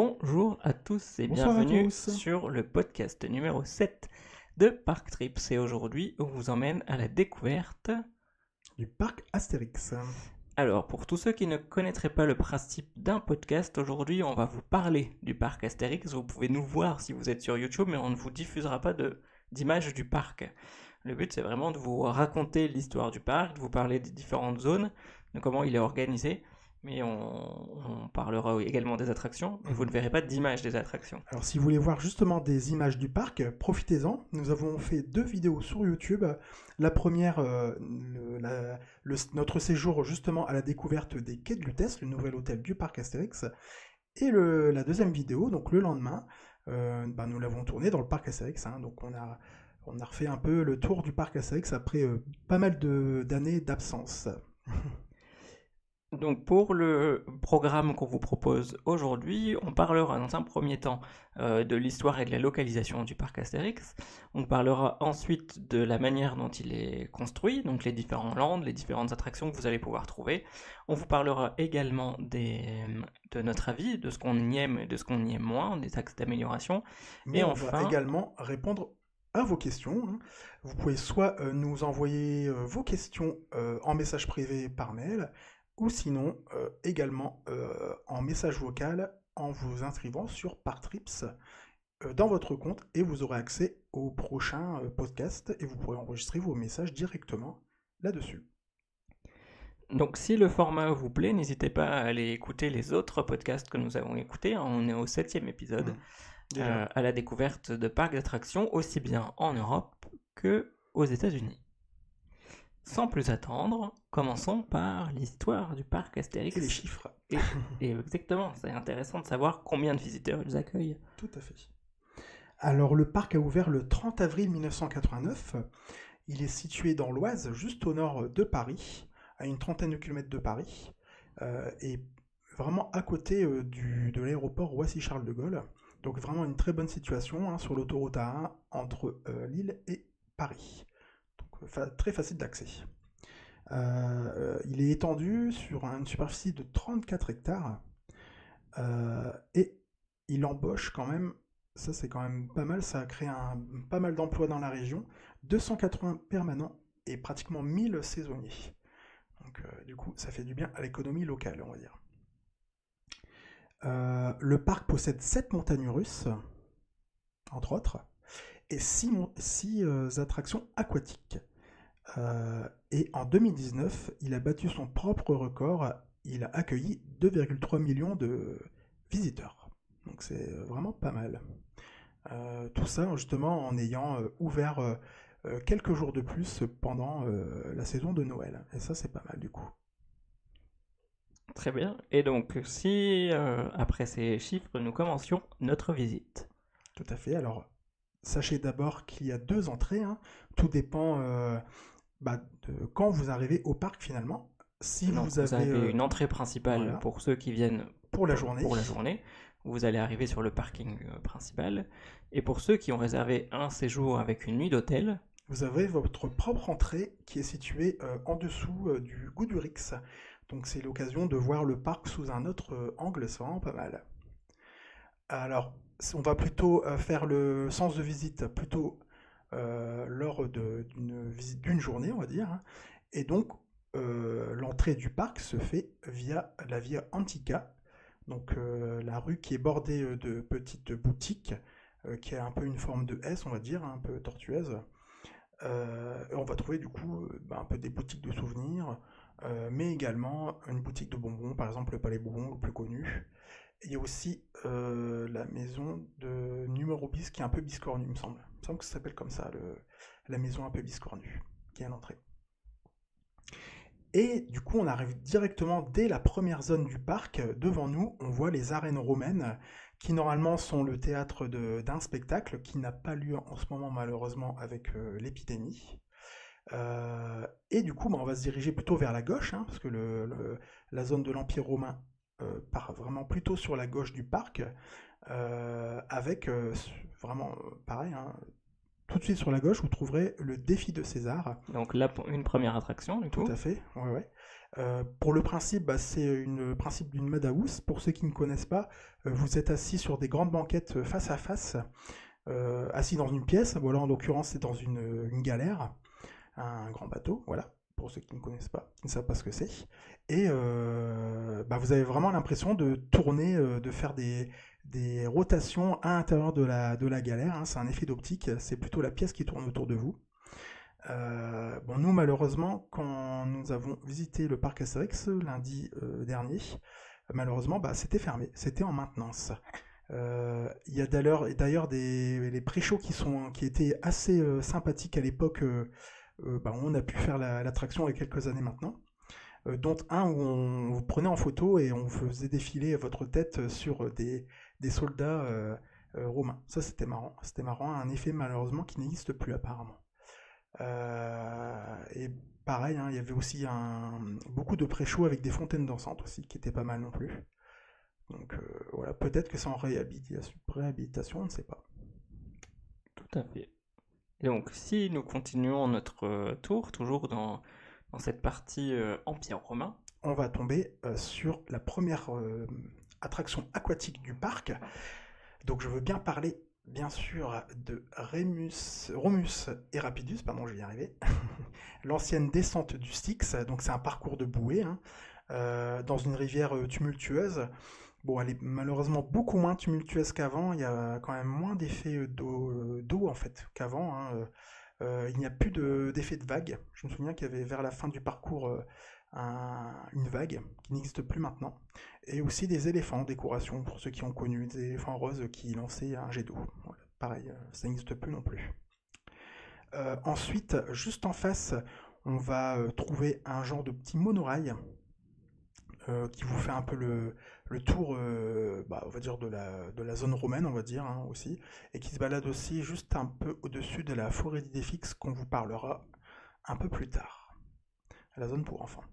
Bonjour à tous et Bonsoir bienvenue tous. sur le podcast numéro 7 de Park Trips. Et aujourd'hui, on vous emmène à la découverte. du parc Astérix. Alors, pour tous ceux qui ne connaîtraient pas le principe d'un podcast, aujourd'hui, on va vous parler du parc Astérix. Vous pouvez nous voir si vous êtes sur YouTube, mais on ne vous diffusera pas d'images du parc. Le but, c'est vraiment de vous raconter l'histoire du parc, de vous parler des différentes zones, de comment il est organisé. Mais on, parlera également des attractions, vous ne verrez pas d'images des attractions. Alors si vous voulez voir justement des images du parc, profitez-en. Nous avons fait deux vidéos sur YouTube. La première, euh, notre séjour justement à la découverte des quais de Lutèce, le nouvel hôtel du parc Astérix. Et la deuxième vidéo, donc le lendemain, euh, bah, nous l'avons tournée dans le parc Astérix. hein. donc on a, on refait un peu le tour du parc Astérix après euh, pas mal d'années d'absence. Donc pour le programme qu'on vous propose aujourd'hui, on parlera dans un premier temps euh, de l'histoire et de la localisation du parc Astérix. On parlera ensuite de la manière dont il est construit, donc les différents landes, les différentes attractions que vous allez pouvoir trouver. On vous parlera également des, de notre avis, de ce qu'on y aime et de ce qu'on y aime moins, des axes d'amélioration. Mais Et on enfin- va également répondre à vos questions. hein. Vous pouvez soit euh, nous envoyer euh, vos questions en message privé par mail, ou sinon euh, également euh, en message vocal en vous inscrivant sur Partrips euh, dans votre compte et vous aurez accès au prochain podcast et vous pourrez enregistrer vos messages directement là-dessus. Donc si le format vous plaît, n'hésitez pas à aller écouter les autres podcasts que nous avons écoutés. On est au septième épisode. Euh, à la découverte de parcs d'attractions aussi bien en Europe que aux États-Unis. Sans plus attendre, commençons par l'histoire du parc Astérix. Et les chiffres. Et, et exactement, c'est intéressant de savoir combien de visiteurs ils accueillent. Tout à fait. Alors le parc a ouvert le 30 avril 1989. Il est situé dans l'Oise, juste au nord de Paris, à une trentaine de kilomètres de Paris, euh, et vraiment à côté euh, du, de l'aéroport Roissy-Charles de Gaulle. Donc vraiment une très bonne situation hein, sur l'autoroute A1 entre euh, Lille et Paris. Très facile d'accès. Euh, il est étendu sur une superficie de 34 hectares euh, et il embauche quand même, ça c'est quand même pas mal, ça a créé un, pas mal d'emplois dans la région, 280 permanents et pratiquement 1000 saisonniers. Donc euh, du coup ça fait du bien à l'économie locale on va dire. Le parc possède 7 montagnes russes, entre autres, et 6, attractions aquatiques. Euh, et en 2019, il a battu son propre record. Il a accueilli 2,3 millions de visiteurs. Donc c'est vraiment pas mal. Euh, tout ça justement en ayant euh, ouvert euh, euh, quelques jours de plus pendant euh, la saison de Noël. Et ça c'est pas mal du coup. Très bien. Et donc, si euh, après ces chiffres, nous commencions notre visite. Tout à fait. Alors, sachez d'abord qu'il y a deux entrées. hein. Tout dépend euh, bah, de quand vous arrivez au parc finalement. Si vous avez, euh, une entrée principale voilà. pour ceux qui viennent pour la journée, pour la journée. Vous allez arriver sur le parking euh, principal. Et pour ceux qui ont réservé un séjour avec une nuit d'hôtel, vous avez votre propre entrée qui est située euh, en dessous euh, du goût du Rix. Donc c'est l'occasion de voir le parc sous un autre euh, angle, c'est vraiment pas mal. Alors, on va plutôt faire le sens de visite plutôt lors de- d'une visite d'une journée, on va dire. hein. Et donc, euh, l'entrée du parc se fait via la via Antica, donc euh, la rue qui est bordée euh, de petites boutiques, euh, qui a un peu une forme de S, on va dire, un peu tortueuse. Euh, on va trouver du coup euh, bah, un peu des boutiques de souvenirs, euh, mais également une boutique de bonbons, par exemple le Palais Bourbon, le plus connu. Il y a aussi euh, la maison de numéro bis qui est un peu biscornue, il me semble. Me semble que ça s'appelle comme ça, la maison un peu biscornue, qui est à l'entrée. Et du coup, on arrive directement dès la première zone du parc. Devant nous, on voit les arènes romaines, qui normalement sont le théâtre d'un spectacle qui n'a pas lieu en ce moment malheureusement avec euh, l'épidémie. Euh, et du coup, bah, on va se diriger plutôt vers la gauche, hein, parce que la zone de l'Empire romain euh, part vraiment plutôt sur la gauche du parc, avec euh, vraiment euh, pareil, hein, tout de suite sur la gauche, vous trouverez le défi de César. Donc là, une première attraction, du tout coup. à fait, ouais, ouais. Euh, pour le principe, bah, c'est le principe d'une Madhouse. Pour ceux qui ne connaissent pas, euh, vous êtes assis sur des grandes banquettes face à face, euh, assis dans une pièce. Voilà, en l'occurrence, c'est dans une, une, galère, un grand bateau. Voilà, pour ceux qui ne connaissent pas, qui ne savent pas ce que c'est. Et bah, vous avez vraiment l'impression de tourner, de faire des, des rotations à l'intérieur de la, de la galère. Hein. C'est un effet d'optique, c'est plutôt la pièce qui tourne autour de vous. Euh, bon, nous, malheureusement, quand nous avons visité le parc Astérix lundi euh, dernier, malheureusement, bah, c'était fermé, c'était en maintenance. Euh, il y a d'ailleurs des les pré-shows qui, qui étaient assez sympathiques à l'époque. Bah, on a pu faire l'attraction il y a quelques années maintenant. dont un où on vous prenait en photo et on faisait défiler votre tête sur des, soldats romains. Ça, c'était marrant. C'était marrant, un effet malheureusement qui n'existe plus apparemment. Euh, et pareil, hein, il y avait aussi un, beaucoup de pré-show avec des fontaines dansantes aussi, qui étaient pas mal non plus. Donc euh, voilà, peut-être que c'est en réhabilitation, on ne sait pas. Tout à fait. Donc, si nous continuons notre euh, tour, toujours dans, dans cette partie Empire romain, on va tomber sur la première attraction aquatique du parc. Donc, je veux bien parler bien sûr de Rémus, Romus et Rapidus, pardon, je vais y arriver, l'ancienne descente du Styx, donc c'est un parcours de bouée, hein, euh, dans une rivière euh, tumultueuse. Bon, elle est malheureusement beaucoup moins tumultueuse qu'avant, il y a quand même moins d'effets euh, d'eau en fait qu'avant. Hein, il n'y a plus d'effet de, vague. Je me souviens qu'il y avait vers la fin du parcours une vague qui n'existe plus maintenant, et aussi des éléphants, décoration pour ceux qui ont connu, des éléphants roses qui lançaient un jet d'eau. pareil, euh, ça n'existe plus non plus. Euh, ensuite, juste en face, on va euh, trouver un genre de petit monorail qui vous fait un peu le, tour, bah, on va dire, de la, zone romaine, on va dire, hein, aussi, et qui se balade aussi juste un peu au-dessus de la forêt d'Idéfix qu'on vous parlera un peu plus tard. La zone pour enfants.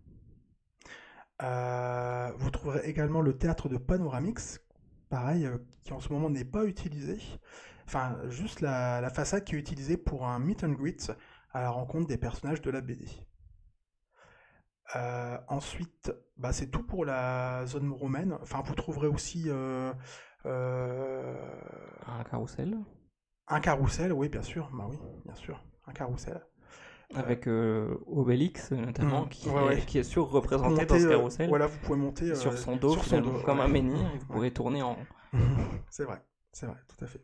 Euh, vous trouverez également le théâtre de Panoramix, pareil, euh, qui en ce moment n'est pas utilisé. Enfin, juste la, façade qui est utilisée pour un meet and greet à la rencontre des personnages de la BD. Euh, ensuite, bah, c'est tout pour la zone romaine. Enfin, vous trouverez aussi un carrousel. Un carrousel, oui, bien sûr. Bah oui, bien sûr, un carrousel avec euh, Obélix notamment, mmh. qui, est, qui, est, surreprésenté dans ce euh, carrousel. voilà, vous pouvez monter sur euh, son dos, comme un menhir, et vous pourrez tourner en. c'est vrai, c'est vrai, tout à fait.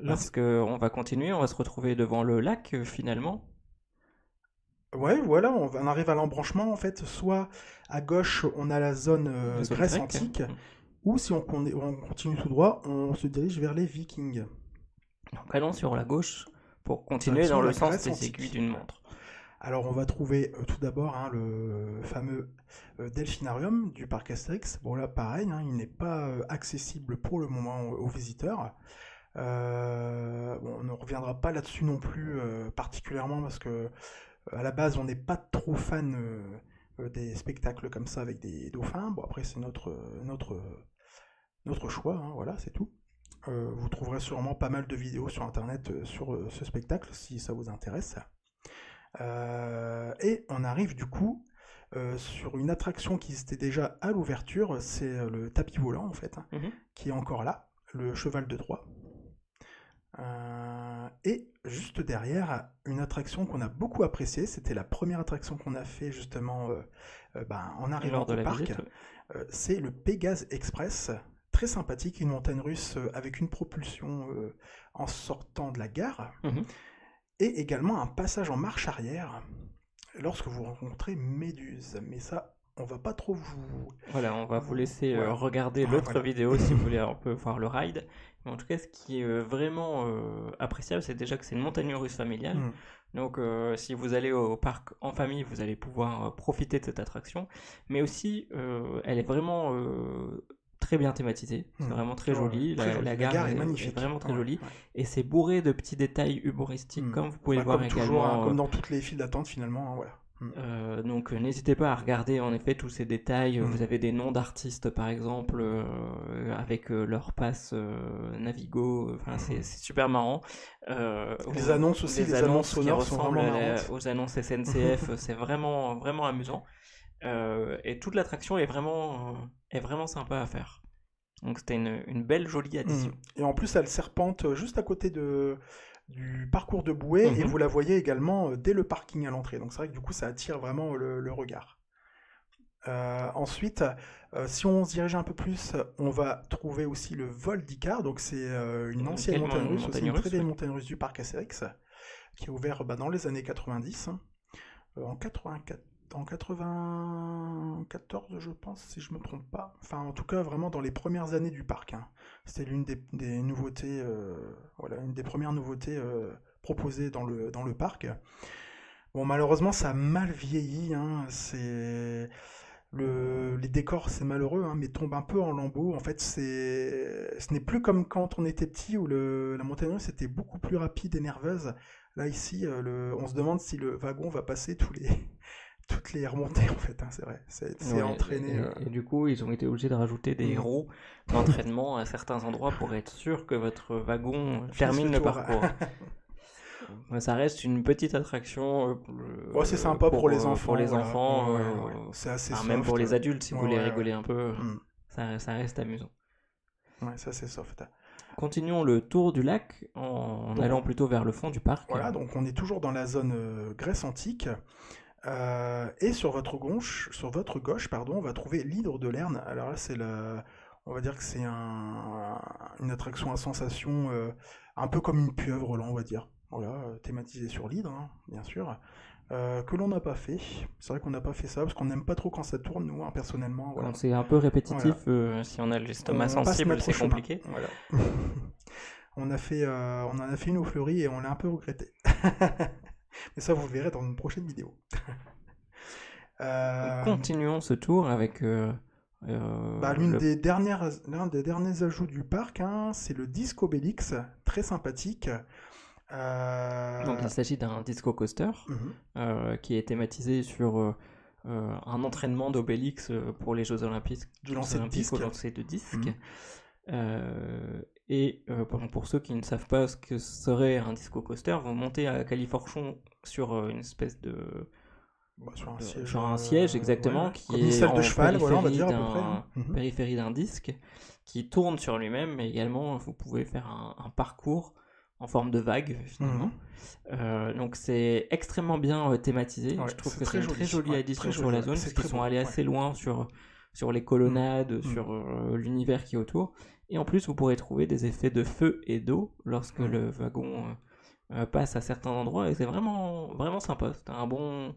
Lorsqu'on va continuer, on va se retrouver devant le lac finalement. Ouais, voilà, on, arrive à l'embranchement en fait. Soit à gauche, on a la zone Grèce antique, mmh. ou si on, on, continue tout droit, on se dirige vers les Vikings. Donc allons sur la gauche pour continuer dans le sens des aiguilles d'une montre. Alors on va trouver euh, tout d'abord hein, le fameux euh, Delphinarium du parc Astérix. Bon là pareil, hein, il n'est pas euh, accessible pour le moment aux, visiteurs. on ne reviendra pas là-dessus non plus particulièrement parce que à la base on n'est pas trop fan des spectacles comme ça avec des dauphins. Bon après c'est notre notre notre choix, hein, voilà c'est tout. Euh, vous trouverez sûrement pas mal de vidéos sur internet euh, sur euh, ce spectacle si ça vous intéresse. et on arrive du coup sur une attraction qui était déjà à l'ouverture, c'est le tapis volant en fait, hein, mhm. qui est encore là, le cheval de Troie. Et juste derrière, une attraction qu'on a beaucoup appréciée, c'était la première attraction qu'on a fait justement ben, en arrivant au parc. c'est le Pégase Express très sympathique, une montagne russe euh, avec une propulsion euh, en sortant de la gare, mhm. et également un passage en marche arrière lorsque vous rencontrez Méduse. Mais ça, on va pas trop vous. Voilà, on va vous laisser euh, regarder l'autre vidéo si vous voulez un peu voir le ride. Mais en tout cas, ce qui est vraiment appréciable, c'est déjà que c'est une montagne russe familiale. Mm. Donc, si vous allez au parc en famille, vous allez pouvoir profiter de cette attraction. Mais aussi, elle est vraiment très bien thématisé, c'est hmm. vraiment très joli. La, gare, est, magnifique, vraiment très jolie, et c'est bourré de petits détails humoristiques, hmm. comme vous pouvez le voir comme également. Hein, comme euh, dans toutes les files d'attente finalement. Hein, voilà. Mm. Euh, donc euh, n'hésitez pas à regarder en effet tous ces détails. Mm. Vous avez des noms d'artistes par exemple euh, avec euh, leur passe Navigo. Enfin, c'est c'est super marrant. Les on- annonces aussi, les annonces qui sonores sont ressemblent vraiment à aux annonces SNCF. c'est vraiment vraiment amusant. Et toute l'attraction est vraiment est vraiment sympa à faire. Donc c'était une, une belle jolie addition. Mm. Et en plus, elle serpente juste à côté de, du parcours de bouée et Mhm. vous la voyez également euh, dès le parking à l'entrée. Donc c'est vrai que du coup, ça attire vraiment le, le regard. Euh, ensuite, euh, si on se dirige un peu plus, on va trouver aussi le vol d'Icar. Donc c'est euh, une ancienne montagne mon- russe, aussi montagne une très belle ouais. montagne russe du parc Astérix, qui est ouvert bah, dans les années 90. hein. Euh, en 84, en 94, je pense, si je me trompe pas. Enfin, en tout cas, vraiment dans les premières années du parc. hein. C'était l'une des, nouveautés, euh, voilà, une des premières nouveautés euh, proposées dans le, dans le parc. Bon, malheureusement, ça a mal vieilli. hein. Les décors, c'est malheureux, hein, mais tombent un peu en lambeaux. En fait, ce n'est plus comme quand on était petit où la montagne russe était beaucoup plus rapide et nerveuse. Là, ici, euh, on se demande si le wagon va passer tous les, toutes les remontées, en fait. hein, c'est vrai. C'est, Ouais, entraîné. et, euh, et du coup, ils ont été obligés de rajouter des Mm. roues d'entraînement à certains endroits pour être sûr que votre wagon termine le parcours. Mais ça reste une petite attraction. euh, Ouais, c'est sympa pour, les enfants. Pour les enfants, Ouais, euh, ouais. C'est assez enfin, même pour les adultes, si vous voulez rigoler un peu, Mm. ça, ça reste amusant. Ouais, ça c'est soft. Continuons le tour du lac en, en Donc, allant plutôt vers le fond du parc. Voilà, donc on est toujours dans la zone euh, Grèce antique. Euh, et sur votre gauche, sur votre gauche, pardon, on va trouver l'hydre de Lerne. Alors là, c'est on va dire que c'est un, une attraction à sensation, euh, un peu comme une pieuvre, là, on va dire. Voilà, thématisée sur l'hydre, hein, bien sûr. Euh, que l'on n'a pas fait. C'est vrai qu'on n'a pas fait ça parce qu'on n'aime pas trop quand ça tourne, nous, hein, personnellement. Voilà. C'est un peu répétitif, si on a l'estomac sensible, c'est compliqué. Voilà. on, a fait, euh, on en a fait une au fleuri et on l'a un peu regretté. Mais ça, vous le verrez dans une prochaine vidéo. Euh, Continuons ce tour avec euh, euh, bah, l'une le des dernières, l'un des derniers ajouts du parc, hein, c'est le Disco Obélix, très sympathique. Donc il s'agit d'un disco coaster mhm. qui est thématisé sur euh, un entraînement d'Obélix pour les Jeux Olympiques, Du lancer de disque. au lancer de disque. Mhm. Euh, et euh, pour, ceux qui ne savent pas ce que serait un disco coaster, vous montez à Califorchon sur euh, une espèce de Bah, sur un de- siège, sur un euh, siège exactement ouais, qui comme est en de cheval, voilà, on va dire à peu périphérie près. hein. d'un- Mhm. périphérie d'un disque qui tourne sur lui-même, mais également vous pouvez faire un, un parcours en forme de vague finalement. Mhm. Euh, donc c'est extrêmement bien euh, thématisé. Ouais, Je trouve que c'est très une joli, très jolie ouais, addition très sur joli, la ouais. zone parce qu'ils sont allés ouais. assez loin sur, sur les colonnades, Mhm. sur euh, l'univers qui est autour. Et en plus, vous pourrez trouver des effets de feu et d'eau lorsque Mhm. le wagon euh, euh, passe à certains endroits et c'est vraiment, vraiment sympa. C'est un bon,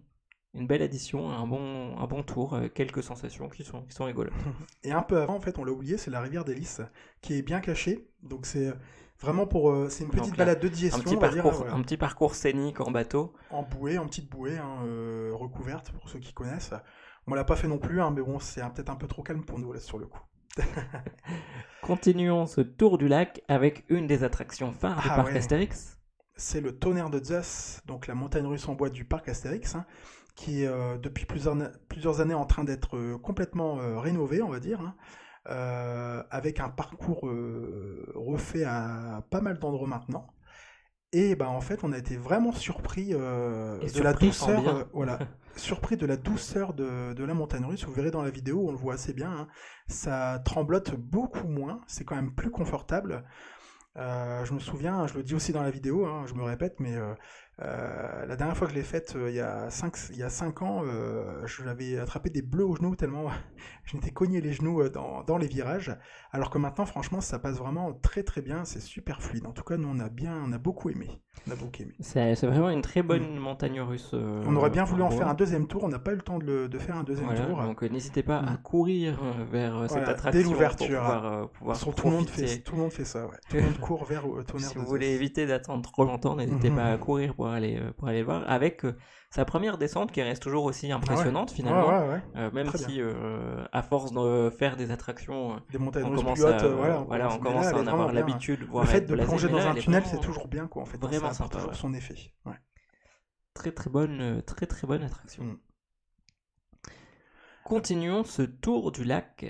une belle addition, un bon, un bon tour, quelques sensations qui sont, qui sont rigolotes. Et un peu avant, en fait, on l'a oublié, c'est la rivière des Lys, qui est bien cachée. Donc c'est vraiment pour, euh, c'est une petite balade de Un digestion, petit, on va dire, parcours, un petit parcours scénique en bateau. en bouée, en petite bouée, hein, euh, recouverte pour ceux qui connaissent. On l'a pas fait non plus, hein, mais bon, c'est peut-être un peu trop calme pour nous là sur le coup. Continuons ce tour du lac avec une des attractions phares du Ah parc ouais. Astérix. C'est le tonnerre de Zeus, donc la montagne russe en bois du parc Astérix, hein, qui est euh, depuis plusieurs, années en train d'être euh, complètement euh, rénové, on va dire, hein, euh, avec un parcours refait à pas mal d'endroits maintenant. Et ben en fait, on a été vraiment surpris euh, de la surpris douceur, euh, voilà, surpris de la douceur de, de la montagne russe. Vous verrez dans la vidéo, on le voit assez bien. hein. Ça tremblote beaucoup moins, c'est quand même plus confortable. Euh, je me souviens, je le dis aussi dans la vidéo, hein, je me répète, mais euh, la dernière fois que je l'ai faite, euh, il y a 5 il y a ans, euh, je l'avais attrapé des bleus aux genoux tellement je m'étais cogné les genoux dans, dans les virages. Alors que maintenant, franchement, ça passe vraiment très très bien, c'est super fluide. En tout cas, nous, on a bien, on a beaucoup aimé. On a beaucoup aimé. C'est vraiment une très bonne montagne russe. euh. On aurait bien voulu en faire un deuxième tour, on n'a pas eu le temps de, le- de faire un deuxième Voilà, tour. donc euh, n'hésitez pas à Mm. courir euh, vers cette Voilà, dès attraction l'ouverture, pour pouvoir, tout, le monde fait, tout le monde fait ça, ouais. Tout le monde court vers tonnerre Si vous voulez éviter d'attendre trop longtemps, n'hésitez pas à courir pour aller, pour aller voir. Avec sa première descente qui reste toujours aussi impressionnante Ouais, finalement. ouais, ouais. Euh, même Très si, euh, à force de faire des attractions, euh, Des montagnes on commence, à, voilà, on commence à en avoir l'habitude. Le fait de plonger dans un tunnel, c'est toujours bien, quoi, en fait. vraiment ça sympa, toujours son effet. Très très bonne, très très bonne attraction. Mm. Continuons ce tour du lac.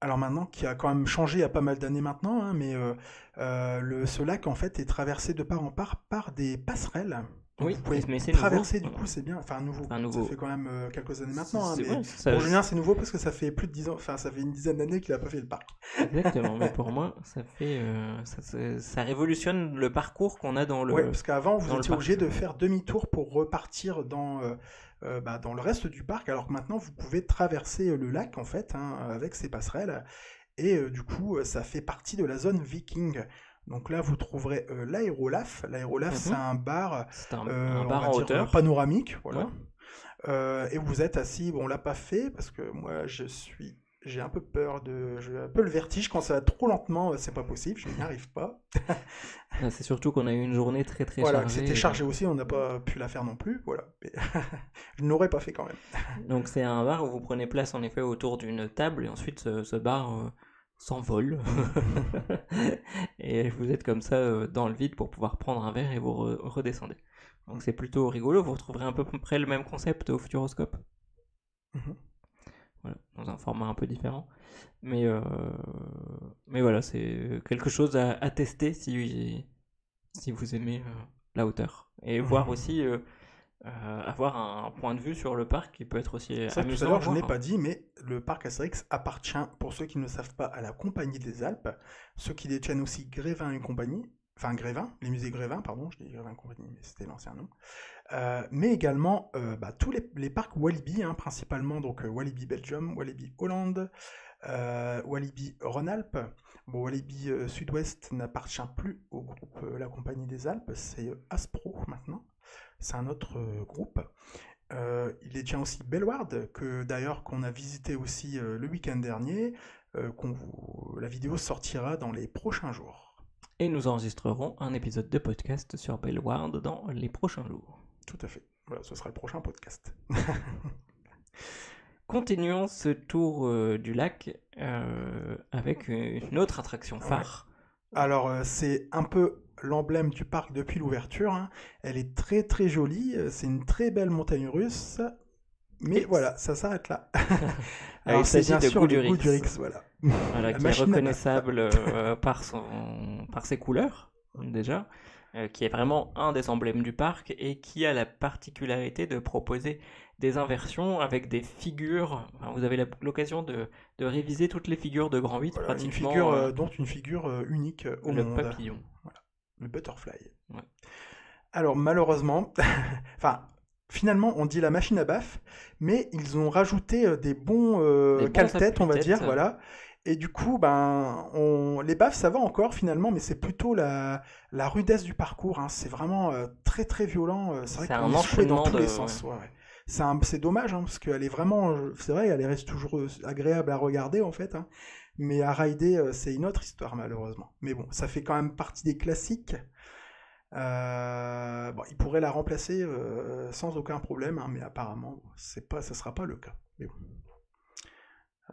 Alors maintenant, qui a quand même changé il y a pas mal d'années maintenant, hein, mais euh, euh, le, ce lac en fait est traversé de part en part par des passerelles. Oui, vous pouvez mais c'est traverser nouveau. du coup, c'est bien. Enfin, nouveau. Enfin, nouveau. Ça fait quand même euh, quelques années maintenant. hein, mais ça- pour Julien, c'est nouveau parce que ça fait plus de 10 ans. Enfin, ça fait une dizaine d'années qu'il a pas fait le parc. Exactement, mais pour moi, ça fait, euh, ça, ça- ça révolutionne le parcours qu'on a dans le. Ouais, parce qu'avant, vous étiez obligé de faire demi-tour pour repartir dans, euh, bah, dans le reste du parc, alors que maintenant, vous pouvez traverser le lac, en fait, hein, avec ces passerelles. Et euh, du coup, ça fait partie de la zone viking. Donc là, vous trouverez euh, l'aérolaf. L'aérolaf, Mhm. c'est un bar, un, euh, un on bar va en dire, hauteur. panoramique. Voilà. Ouais. Euh, et vous êtes assis, bon, on l'a pas fait, parce que moi, je suis... J'ai un peu peur de... J'ai un peu le vertige quand ça va trop lentement, euh, c'est pas possible, je n'y arrive pas. Ah, C'est surtout qu'on a eu une journée très très Voilà, chargée. c'était chargé aussi, on n'a pas pu la faire non plus, voilà. Mais je n'aurais pas fait quand même. Donc c'est un bar où vous prenez place en effet autour d'une table et ensuite ce, ce bar s'envole. et vous êtes comme ça euh, dans le vide pour pouvoir prendre un verre et vous re- redescendez. Donc c'est plutôt rigolo, vous retrouverez à peu près le même concept au Futuroscope. Mhm. Voilà, dans un format un peu différent. Mais, euh, mais voilà, c'est quelque chose à, à tester si, si vous aimez euh, la hauteur. Et voir aussi, euh, euh, avoir un, point de vue sur le parc qui peut être aussi vrai que tout à amusant. l'heure, je n'ai voir. pas dit, mais le parc Astérix appartient, pour ceux qui ne le savent pas, à la Compagnie des Alpes, ceux qui détiennent aussi Grévin et compagnie, enfin Grévin, les musées Grévin, pardon, je dis Grévin et compagnie, mais c'était l'ancien nom, Euh, mais également euh, bah, tous les, les parcs Walibi, hein, principalement donc Walibi Belgium, Walibi Hollande, Walibi Rhône-Alpes. Bon, Walibi Sud-Ouest n'appartient plus au groupe La Compagnie des Alpes, c'est Aspro maintenant. C'est un autre euh, groupe. Euh, il détient aussi Bellward, que d'ailleurs qu'on a visité aussi euh, le week-end dernier. euh, vous... La vidéo sortira dans les prochains jours. Et nous enregistrerons un épisode de podcast sur Bellward dans les prochains jours. Tout à fait. Voilà, ce sera le prochain podcast. Continuons ce tour du lac avec une autre attraction phare. Alors, euh, c'est un peu l'emblème du parc depuis l'ouverture. hein. Elle est très très jolie. euh, C'est une très belle montagne russe. Mais voilà, ça s'arrête là. il Alors, c'est s'agit bien de Goudurix. Goudurix, voilà. Voilà, qui est reconnaissable euh, par, son, par ses couleurs, déjà, qui est vraiment un des emblèmes du parc et qui a la particularité de proposer des inversions avec des figures. Enfin, vous avez l'occasion de, de réviser toutes les figures de Grand 8, Voilà, une pratiquement. figure, euh, euh, dont une figure euh, unique euh, au le monde. papillon. Le butterfly. Ouais. Alors malheureusement, enfin finalement on dit la machine à baffe, mais ils ont rajouté euh, des bons euh, Des bons casse-têtes, on va dire, voilà. Et du coup, ben, on... les baffes, ça va encore finalement, mais c'est plutôt la, la rudesse du parcours. hein. C'est vraiment euh, très très violent. euh, C'est vrai qu'on un est dans tous les sens. ouais, ouais. C'est un- dommage hein, parce qu'elle est vraiment, c'est vrai, elle reste toujours euh, agréable à regarder en fait. hein. Mais à rider, c'est une autre histoire malheureusement. Mais bon, ça fait quand même partie des classiques. Euh, bon, il pourrait la remplacer euh, sans aucun problème, mais apparemment, c'est pas, ça sera pas le cas. Mais bon.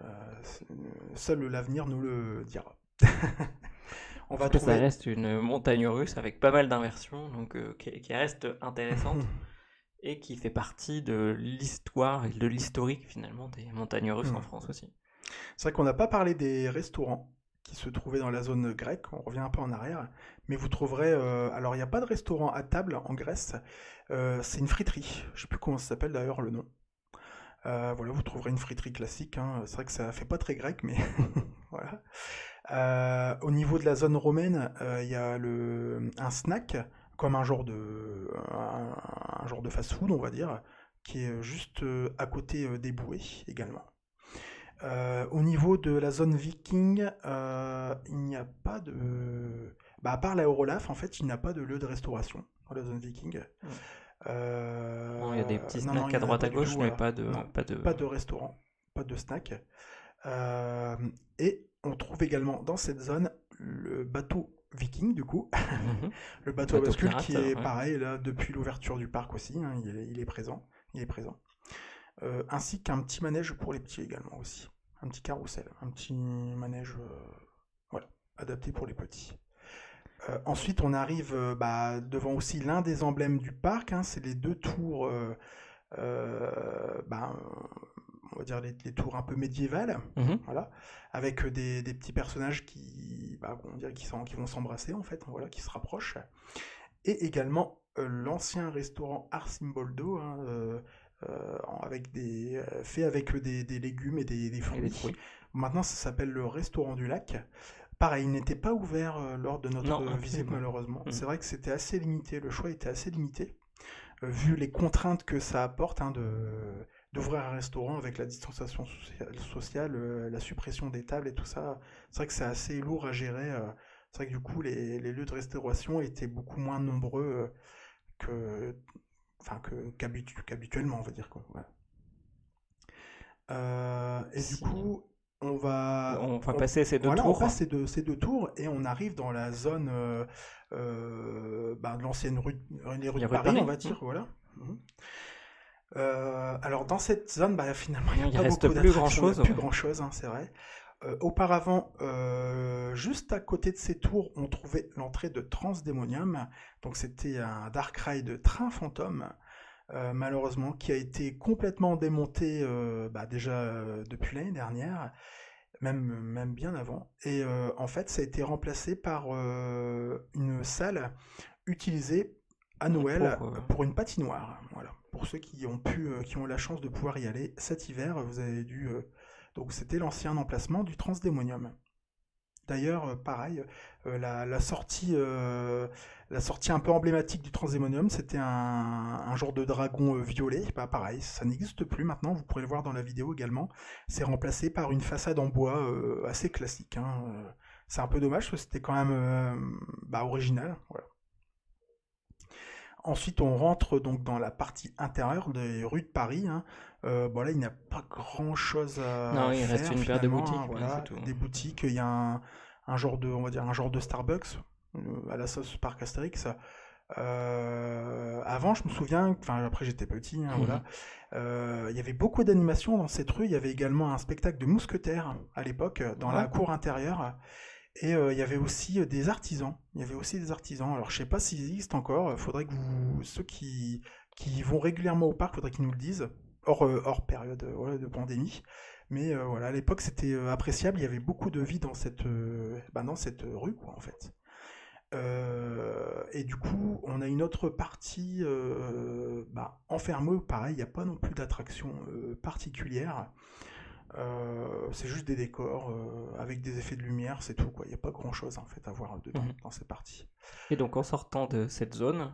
Euh, seul l'avenir nous le dira. On va ça reste une montagne russe avec pas mal d'inversions, donc euh, qui, qui reste intéressante et qui fait partie de l'histoire et de l'historique finalement des montagnes russes en Mhm. France aussi. C'est vrai qu'on n'a pas parlé des restaurants qui se trouvaient dans la zone grecque, on revient un peu en arrière, mais vous trouverez... euh, alors il n'y a pas de restaurant à table en Grèce, euh, c'est une friterie, je sais plus comment ça s'appelle d'ailleurs le nom. Euh, voilà, vous trouverez une friterie classique, hein. c'est vrai que ça fait pas très grec, mais voilà. Euh, au niveau de la zone romaine, euh, il y a le, un snack, comme un genre de, un, un genre de fast-food, on va dire, qui est juste à côté des bouées également. Au niveau de la zone viking, il n'y a pas de... Bah, à part l'aérolaf, en fait, il n'y a pas de lieu de restauration dans la zone viking. Mm. Euh, il y a des petits non, non, snacks à droite à gauche, mais pas de, Non, pas de, pas de restaurant, pas de snack. Euh, et on trouve également dans cette zone le bateau viking, du coup, Mhm. le bateau à bascule pirate, qui est ouais. pareil là depuis l'ouverture du parc aussi, hein, il, est, il est présent, il est présent. Euh, ainsi qu'un petit manège pour les petits également aussi, un petit carrousel, un petit manège, euh, voilà, adapté pour les petits. Euh, ensuite, on arrive euh, bah, devant aussi l'un des emblèmes du parc, hein, c'est les deux tours, euh, bah, on va dire les, les tours un peu médiévales, Mhm. voilà, avec des, des petits personnages qui, bah, on dirait qui, vont s'embrasser en fait, voilà, qui se rapprochent. Et également l'ancien restaurant Arsimboldo, hein, avec des, fait avec des, des légumes et des, des Et fruits. des fruits. Maintenant, ça s'appelle le restaurant du lac. Pareil, il n'était pas ouvert euh, lors de notre Non, euh, visite malheureusement. Mhm. C'est vrai que c'était assez limité, le choix était assez limité, euh, vu les contraintes que ça apporte hein, de d'ouvrir un restaurant avec la distanciation sociale, sociale, euh, la suppression des tables et tout ça. C'est vrai que c'est assez lourd à gérer. C'est vrai que du coup, les, les lieux de restauration étaient beaucoup moins nombreux que, enfin, que, qu'habitu- qu'habituellement, on va dire. Quoi. Et du coup, on va, On va passer ces deux voilà, tours. on passe ces deux, ces deux tours et on arrive dans la zone euh, euh, ben, de l'ancienne rue, les rues Les de Paris, Paris, on va dire. Voilà. Mhm. Euh, alors dans cette zone, bah, finalement, il n'y a pas reste beaucoup plus y a plus ouais. grand chose, hein, c'est vrai. Auparavant, juste à côté de ces tours, on trouvait l'entrée de Transdemonium. Donc c'était un dark ride de train fantôme, euh, malheureusement, qui a été complètement démonté euh, bah, déjà euh, depuis l'année dernière, même, même bien avant. Et en fait, ça a été remplacé par une salle utilisée à Noël Pour, pour une patinoire. Voilà. Pour ceux qui ont pu, qui ont eu la chance de pouvoir y aller cet hiver, vous avez dû. donc c'était l'ancien emplacement du Transdémonium. D'ailleurs, euh, pareil, euh, la, la sortie, euh, la sortie un peu emblématique du Transdémonium, c'était un, genre de dragon violet. Bah, pareil, ça n'existe plus maintenant. Vous pourrez le voir dans la vidéo également. C'est remplacé par une façade en bois assez classique. hein. C'est un peu dommage que c'était quand même bah, original. Ensuite, on rentre donc dans la partie intérieure des rues de Paris. hein. Euh, bon, là, il n'y a pas grand-chose à Non, il faire, reste une paire de boutiques, hein, voilà. tout. Des boutiques, il y a un, un genre de, on va dire, un genre de Starbucks euh, à la sauce Parc Astérix. Euh, avant, je me souviens, enfin après j'étais petit, hein, Mhm. voilà. Euh, il y avait beaucoup d'animations dans cette rue. Il y avait également un spectacle de mousquetaires à l'époque dans la cour intérieure. Et euh, il y avait aussi euh, des artisans. Il y avait aussi des artisans. Alors je sais pas s'ils existent encore. Il faudrait que ceux qui, qui vont régulièrement au parc, faudrait qu'ils nous le disent. Hors, euh, hors période euh, de pandémie. Mais euh, voilà, à l'époque c'était euh, appréciable. Il y avait beaucoup de vie dans cette, euh, dans cette rue, quoi, en fait. Euh, et du coup, on a une autre partie euh, bah, enfermée, pareil, il n'y a pas non plus d'attraction euh, particulière. Euh, c'est juste des décors euh, avec des effets de lumière, c'est tout. Il n'y a pas grand chose en fait à voir dedans, Mhm. dans ces parties. Et donc en sortant de cette zone,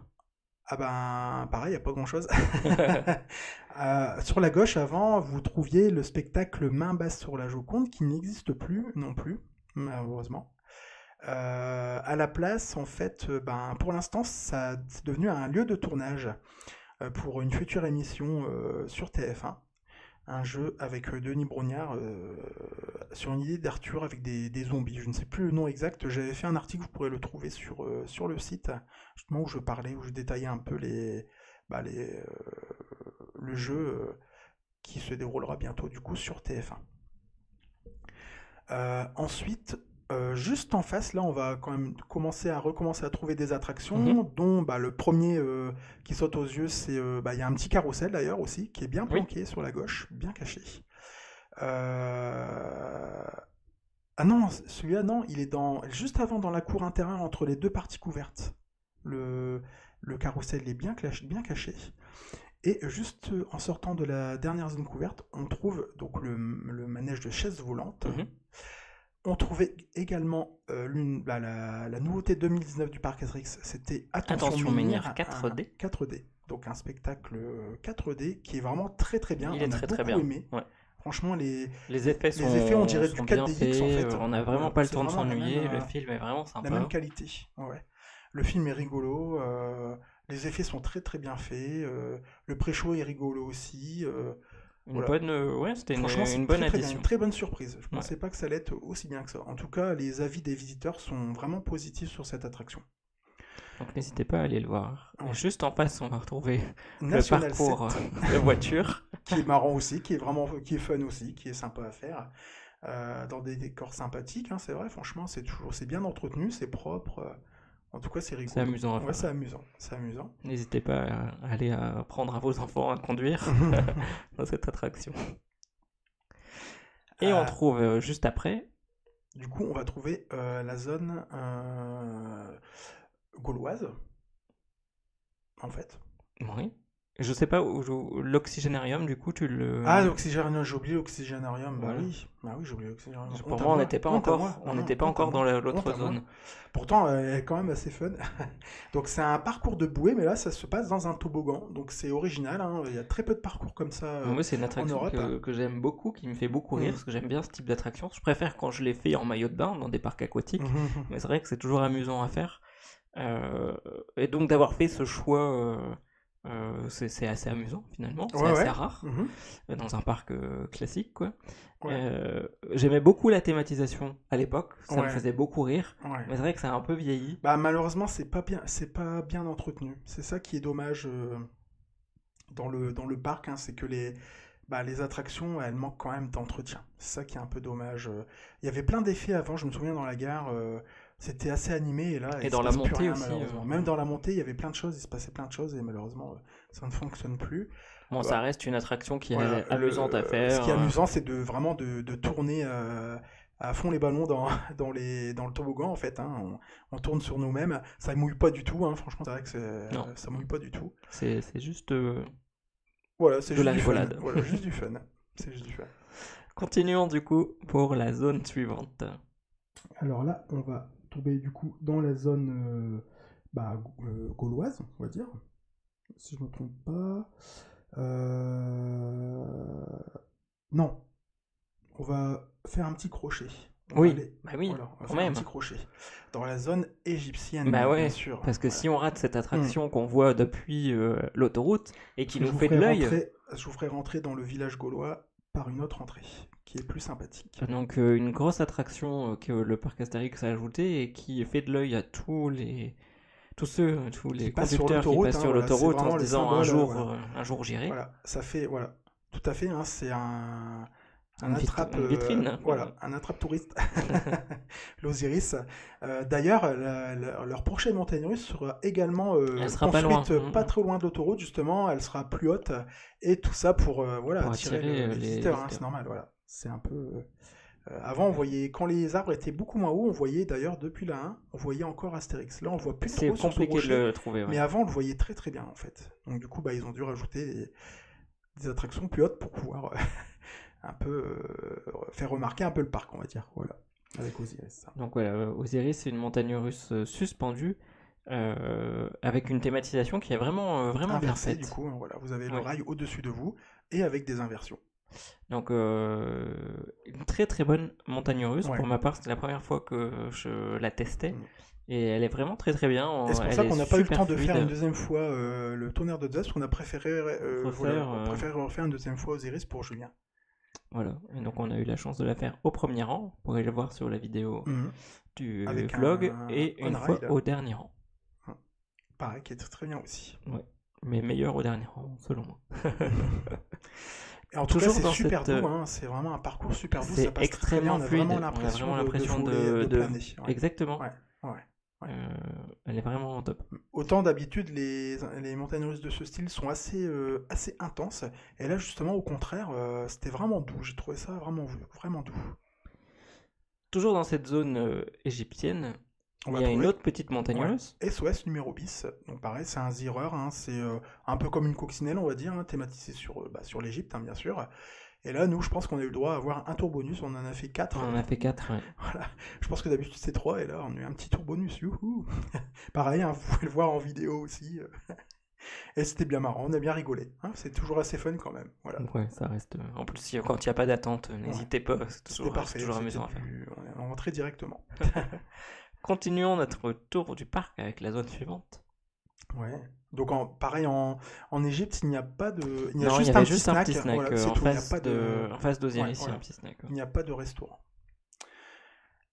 Ah ben, pareil, il n'y a pas grand chose. sur la gauche, avant, vous trouviez le spectacle Main basse sur la Joconde qui n'existe plus non plus, malheureusement. Euh, à la place, en fait, euh, ben, pour l'instant, ça c'est devenu un lieu de tournage euh, pour une future émission euh, sur TF1. Un jeu avec euh, Denis Brognard euh, sur une idée d'Arthur avec des, zombies. Je ne sais plus le nom exact. J'avais fait un article, vous pourrez le trouver sur, euh, sur le site, justement où je parlais, où je détaillais un peu les, bah, le jeu qui se déroulera bientôt du coup sur TF1. Euh, ensuite, euh, juste en face, là, on va quand même commencer à recommencer à trouver des attractions, Mhm. dont bah, le premier euh, qui saute aux yeux, c'est euh, bah, il y a un petit carrousel d'ailleurs aussi, qui est bien Oui. planqué sur la gauche, bien caché. Ah non, celui-là non, il est dans juste avant dans la cour intérieure entre les deux parties couvertes. Le, le carrousel est bien, caché. Et juste en sortant de la dernière zone couverte, on trouve donc le, le manège de chaises volantes. Mhm. On trouvait également euh, l'une- bah, la, la nouveauté 2019 du parc Asterix, c'était Attention, Attention Menhir 4D. un 4D. Donc un spectacle euh, 4D qui est vraiment très très bien. Il on est a très, très bien. aimé. Ouais. Franchement, les, les effets sont, effets, on dirait du sont bien 4DX, faits, en fait. euh, on n'a vraiment pas le temps de s'ennuyer, le euh, film est vraiment sympa. la même qualité. Ouais. Le film est rigolo, euh, les effets sont très très bien faits, euh, le pré-show est rigolo aussi. euh, Une Voilà. bonne, euh, ouais, c'était une, une bonne très, addition. une bonne surprise. Je pensais pas que ça allait être aussi bien que ça. En tout cas, les avis des visiteurs sont vraiment positifs sur cette attraction. Donc n'hésitez pas à aller le voir. Ouais. juste en face, on va retrouver National le parcours 7, de voiture. qui est marrant aussi, qui est vraiment qui est fun aussi, qui est sympa à faire. euh, dans des décors sympathiques, hein, c'est vrai, franchement, c'est toujours c'est bien entretenu, c'est propre. En tout cas, c'est rigolo. C'est amusant à Ouais, c'est amusant. C'est amusant. N'hésitez pas à aller apprendre à vos enfants à conduire dans cette attraction. Et on Euh, trouve euh, juste après, Du coup, on va trouver euh, la zone euh, gauloise, en fait. oui. Je sais pas où, l'oxygénarium, du coup, tu le. Ah, l'oxygénarium, j'ai oublié l'oxygénarium. Bah Voilà. oui, bah oui j'ai oublié l'oxygénarium. Pour Honte moi, on n'était pas honte encore, on n'était pas honte encore dans l'autre zone. Pourtant, euh, elle est quand même assez fun. donc, c'est un parcours de bouée, mais là, ça se passe dans un toboggan. Donc, c'est original. hein. Il y a très peu de parcours comme ça. euh, Moi, c'est une attraction Europe. que, que j'aime beaucoup, qui me fait beaucoup rire, Mhm. parce que j'aime bien ce type d'attraction. Je préfère quand je l'ai fait en maillot de bain dans des parcs aquatiques, Mhm. mais c'est vrai que c'est toujours amusant à faire. Euh, et donc d'avoir fait ce choix, euh, euh, c'est assez amusant finalement, c'est Ouais, assez ouais. rare Mhm. euh, dans un parc euh, classique. quoi. Ouais. Euh, J'aimais beaucoup la thématisation à l'époque, ça me faisait beaucoup rire, mais c'est vrai que ça a un peu vieilli. Bah, malheureusement, c'est pas bien, c'est pas bien entretenu. C'est ça qui est dommage dans le dans le parc, hein, c'est que les bah, les attractions, elles manquent quand même d'entretien. C'est ça qui est un peu dommage. Il y avait plein d'effets avant. Je me souviens dans la gare, c'était assez animé et là, Et il dans se la montée rien, aussi, malheureusement. euh. Même dans la montée, il y avait plein de choses, il se passait plein de choses et malheureusement, euh, ça ne fonctionne plus. Bon, ça reste une attraction qui est amusante à faire. Ce qui est euh, amusant, c'est de vraiment de, de tourner euh, à fond les ballons dans, dans, les, dans le toboggan, en fait. hein. On, on tourne sur nous-mêmes. Ça mouille pas du tout, hein. franchement, c'est vrai que c'est- Non. ça mouille pas du tout. C'est c'est juste. euh, Voilà, c'est De juste la du fun. Voilà, juste du fun. C'est juste du fun. Continuons du coup pour la zone suivante. Alors là, on va tomber du coup dans la zone euh, bah, euh, gauloise, on va dire. Si je me trompe pas. Euh, Non. On va faire un petit crochet. On Oui, aller- bah oui, voilà, on va quand faire même. un petit crochet. Dans la zone égyptienne, Bah ouais, bien sûr. Parce que Voilà. si on rate cette attraction qu'on voit depuis euh, l'autoroute et qui nous fait de l'œil, Je vous ferai rentrer dans le village gaulois par une autre entrée, qui est plus sympathique. donc euh, une grosse attraction euh, que le parc Astérix a ajouté et qui fait de l'œil à tous les tous ceux, tous les Qui conducteurs qui l'autoroute, passent hein, sur voilà, c'est l'autoroute en se disant un jour, voilà. euh, un jour j'irai. Voilà, ça fait, voilà, tout à fait, hein, c'est un, attrape, une vitrine, euh, hein. voilà, un attrape touriste, l'Osiris. Euh, D'ailleurs, leur prochaine montagne russe sera également euh, Elle sera pas loin. euh, pas Mhm. trop loin de l'autoroute, justement, elle sera plus haute, et tout ça pour, euh, voilà, Pour attirer, attirer, le- euh, les les visiteurs, hein, visiteurs. c'est normal, voilà. C'est un peu... euh, euh, avant, on voyait, quand les arbres étaient beaucoup moins hauts, on voyait d'ailleurs depuis la 1, on voyait encore Astérix. Là, on voit plus C'est trop sur ce compliqué de le trouver. ouais. Mais avant, on le voyait très très bien en fait. Donc du coup, bah, ils ont dû rajouter des, des attractions plus hautes pour pouvoir euh, un peu euh, faire remarquer un peu le parc, on va dire. Voilà, avec Osiris. Donc voilà, Osiris, c'est une montagne russe suspendue euh, avec une thématisation qui est vraiment, euh, vraiment bien Inversé, faite. du coup, hein, voilà, vous avez le rail au-dessus de vous et avec des inversions. Donc, euh, une très très bonne montagne russe. Ouais. Pour ma part, c'était la première fois que je la testais. Mm. Et elle est vraiment très très bien. C'est pour ça qu'on n'a pas eu le temps de faire une deuxième fois euh, le tonnerre de parce qu'on a préféré, euh, Refaire, voilà, on euh, préfère refaire une deuxième fois Osiris pour Julien. Voilà. Et donc, on a eu la chance de la faire au premier rang. Vous pourrez le voir sur la vidéo Mhm. du Avec vlog. un et une fois au dernier rang. Pareil, qui est très bien aussi. Mais meilleur au dernier rang, selon moi. Et en tout Toujours cas, c'est super cette, doux, euh, hein, c'est vraiment un parcours super doux. c'est ça passe très bien, extrêmement fluide, vraiment on a l'impression vraiment de, l'impression de, de- voler, de de- planer, ouais. Exactement. Ouais, ouais. Euh, elle est vraiment top. Autant d'habitude, les, les montagnes russes de ce style sont assez, euh, assez intenses. Et là, justement, au contraire, euh, c'était vraiment doux. J'ai trouvé ça vraiment, vraiment doux. Toujours dans cette zone égyptienne, On il y a une autre petite montagne Ouais. russe. SOS numéro bis. Donc pareil, c'est un zireur. hein, c'est euh, un peu comme une coccinelle, on va dire, hein, thématisé sur, euh, bah, sur l'Égypte, hein, bien sûr. Et là, nous, je pense qu'on a eu le droit à avoir un tour bonus. On en a fait 4. On en a fait 4. Voilà. Je pense que d'habitude c'est 3 et là on a eu un petit tour bonus. Youhou Pareil, hein, vous pouvez le voir en vidéo aussi. Et c'était bien marrant, on a bien rigolé. hein, c'est toujours assez fun quand même. Voilà. Ouais, ça reste. euh, En plus, quand il n'y a pas d'attente, euh, n'hésitez pas. C'est toujours, parfait. amusant à faire. du- On est rentré directement. Continuons notre tour du parc avec la zone suivante. Ouais. Donc en, pareil en, en Égypte, il n'y a pas de. Il y a non, il juste y avait un juste petit un snack. voilà, euh, en, tout, il n'y a face pas de... de. en face d'Osiris, Ouais, il y voilà. un petit snack. ouais. Il n'y a pas de restaurant.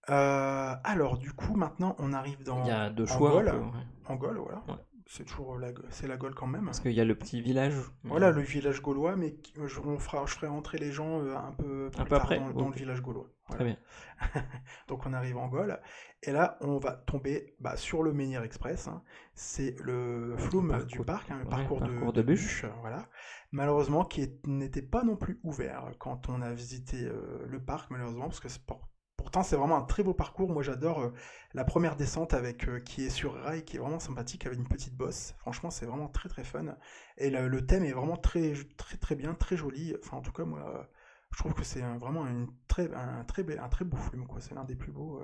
Euh, alors, du coup, maintenant, on arrive dans Il y a deux choix. Gaule. peu, ouais. en Gaule, voilà. C'est toujours la, c'est la Gaule quand même. Parce qu'il y a le petit village. Voilà, le village gaulois, mais je, on fera, je ferai entrer les gens un peu plus tard dans, le village gaulois. Très bien. Donc on arrive en Gaule. Et là, on va tomber bah, sur le Menhir Express. Hein. C'est le flume du parc, hein, le parcours, de, de, bûche. voilà. Malheureusement, qui n'était pas non plus ouvert quand on a visité euh, le parc, malheureusement, parce que pourtant c'est vraiment un très beau parcours. Moi j'adore euh, la première descente avec euh, qui est sur rail, qui est vraiment sympathique avec une petite bosse. Franchement, c'est vraiment très très fun. Et le, thème est vraiment très très très bien, très joli. Enfin, en tout cas, moi, je trouve que c'est vraiment une très, un, très, un très beau flume. C'est l'un des plus beaux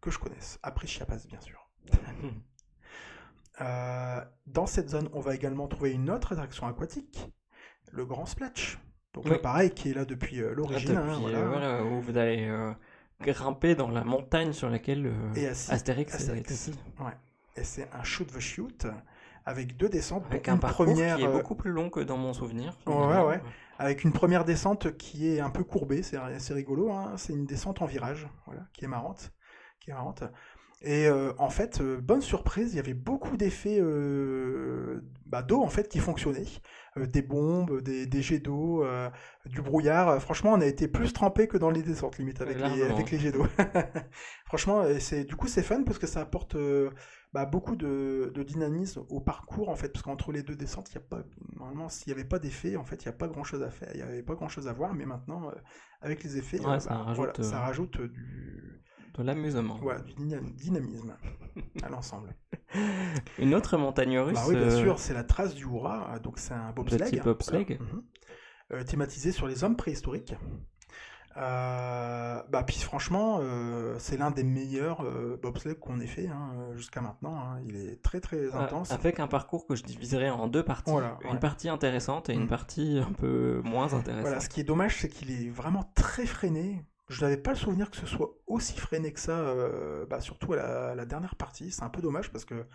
que je connaisse. Après Chiapas, bien sûr. Euh, dans cette zone, on va également trouver une autre attraction aquatique, le Grand Splatch. Donc pareil, qui est là depuis euh, l'origine. Hein, euh, où vous allez grimper dans la montagne sur laquelle Astérix, est ici. Et c'est un shoot the shoot avec deux descentes. Avec un parcours première... qui est beaucoup plus long que dans mon souvenir. Ouais, ouais. Avec une première descente qui est un peu courbée, c'est assez rigolo. Hein. C'est une descente en virage, voilà, qui est marrante qui Et euh, en fait, euh, bonne surprise, il y avait beaucoup d'effets euh, bah, d'eau en fait qui fonctionnaient. des bombes, des, jets d'eau, du brouillard. Franchement, on a été plus trempé que dans les descentes limite avec, les, avec les, jets d'eau. Franchement, c'est du coup c'est fun parce que ça apporte bah, beaucoup de, dynamisme au parcours en fait, parce qu'entre les deux descentes, il y a pas normalement s'il n'y avait pas d'effet, en fait, il n'y a pas grand chose à faire, il n'y avait pas grand chose à voir, mais maintenant avec les effets, bah, ça, rajoute, ça rajoute du de l'amusement. Ouais, du dynamisme à l'ensemble. Une autre montagne russe. Bah oui, bien euh, sûr, c'est la trace du Hura. Donc c'est un bobsleigh. bobsleigh. Mhm. Euh, thématisé sur les hommes préhistoriques. Euh, bah puis franchement, c'est l'un des meilleurs bobsleigh qu'on ait fait hein, jusqu'à maintenant. Hein. Il est très très intense. avec un parcours que je diviserais en deux parties. une partie intéressante et une mm. partie un peu moins intéressante. Voilà, ce qui est dommage, c'est qu'il est vraiment très freiné. Je n'avais pas le souvenir que ce soit aussi freiné que ça, euh, bah, surtout à la, dernière partie. C'est un peu dommage parce que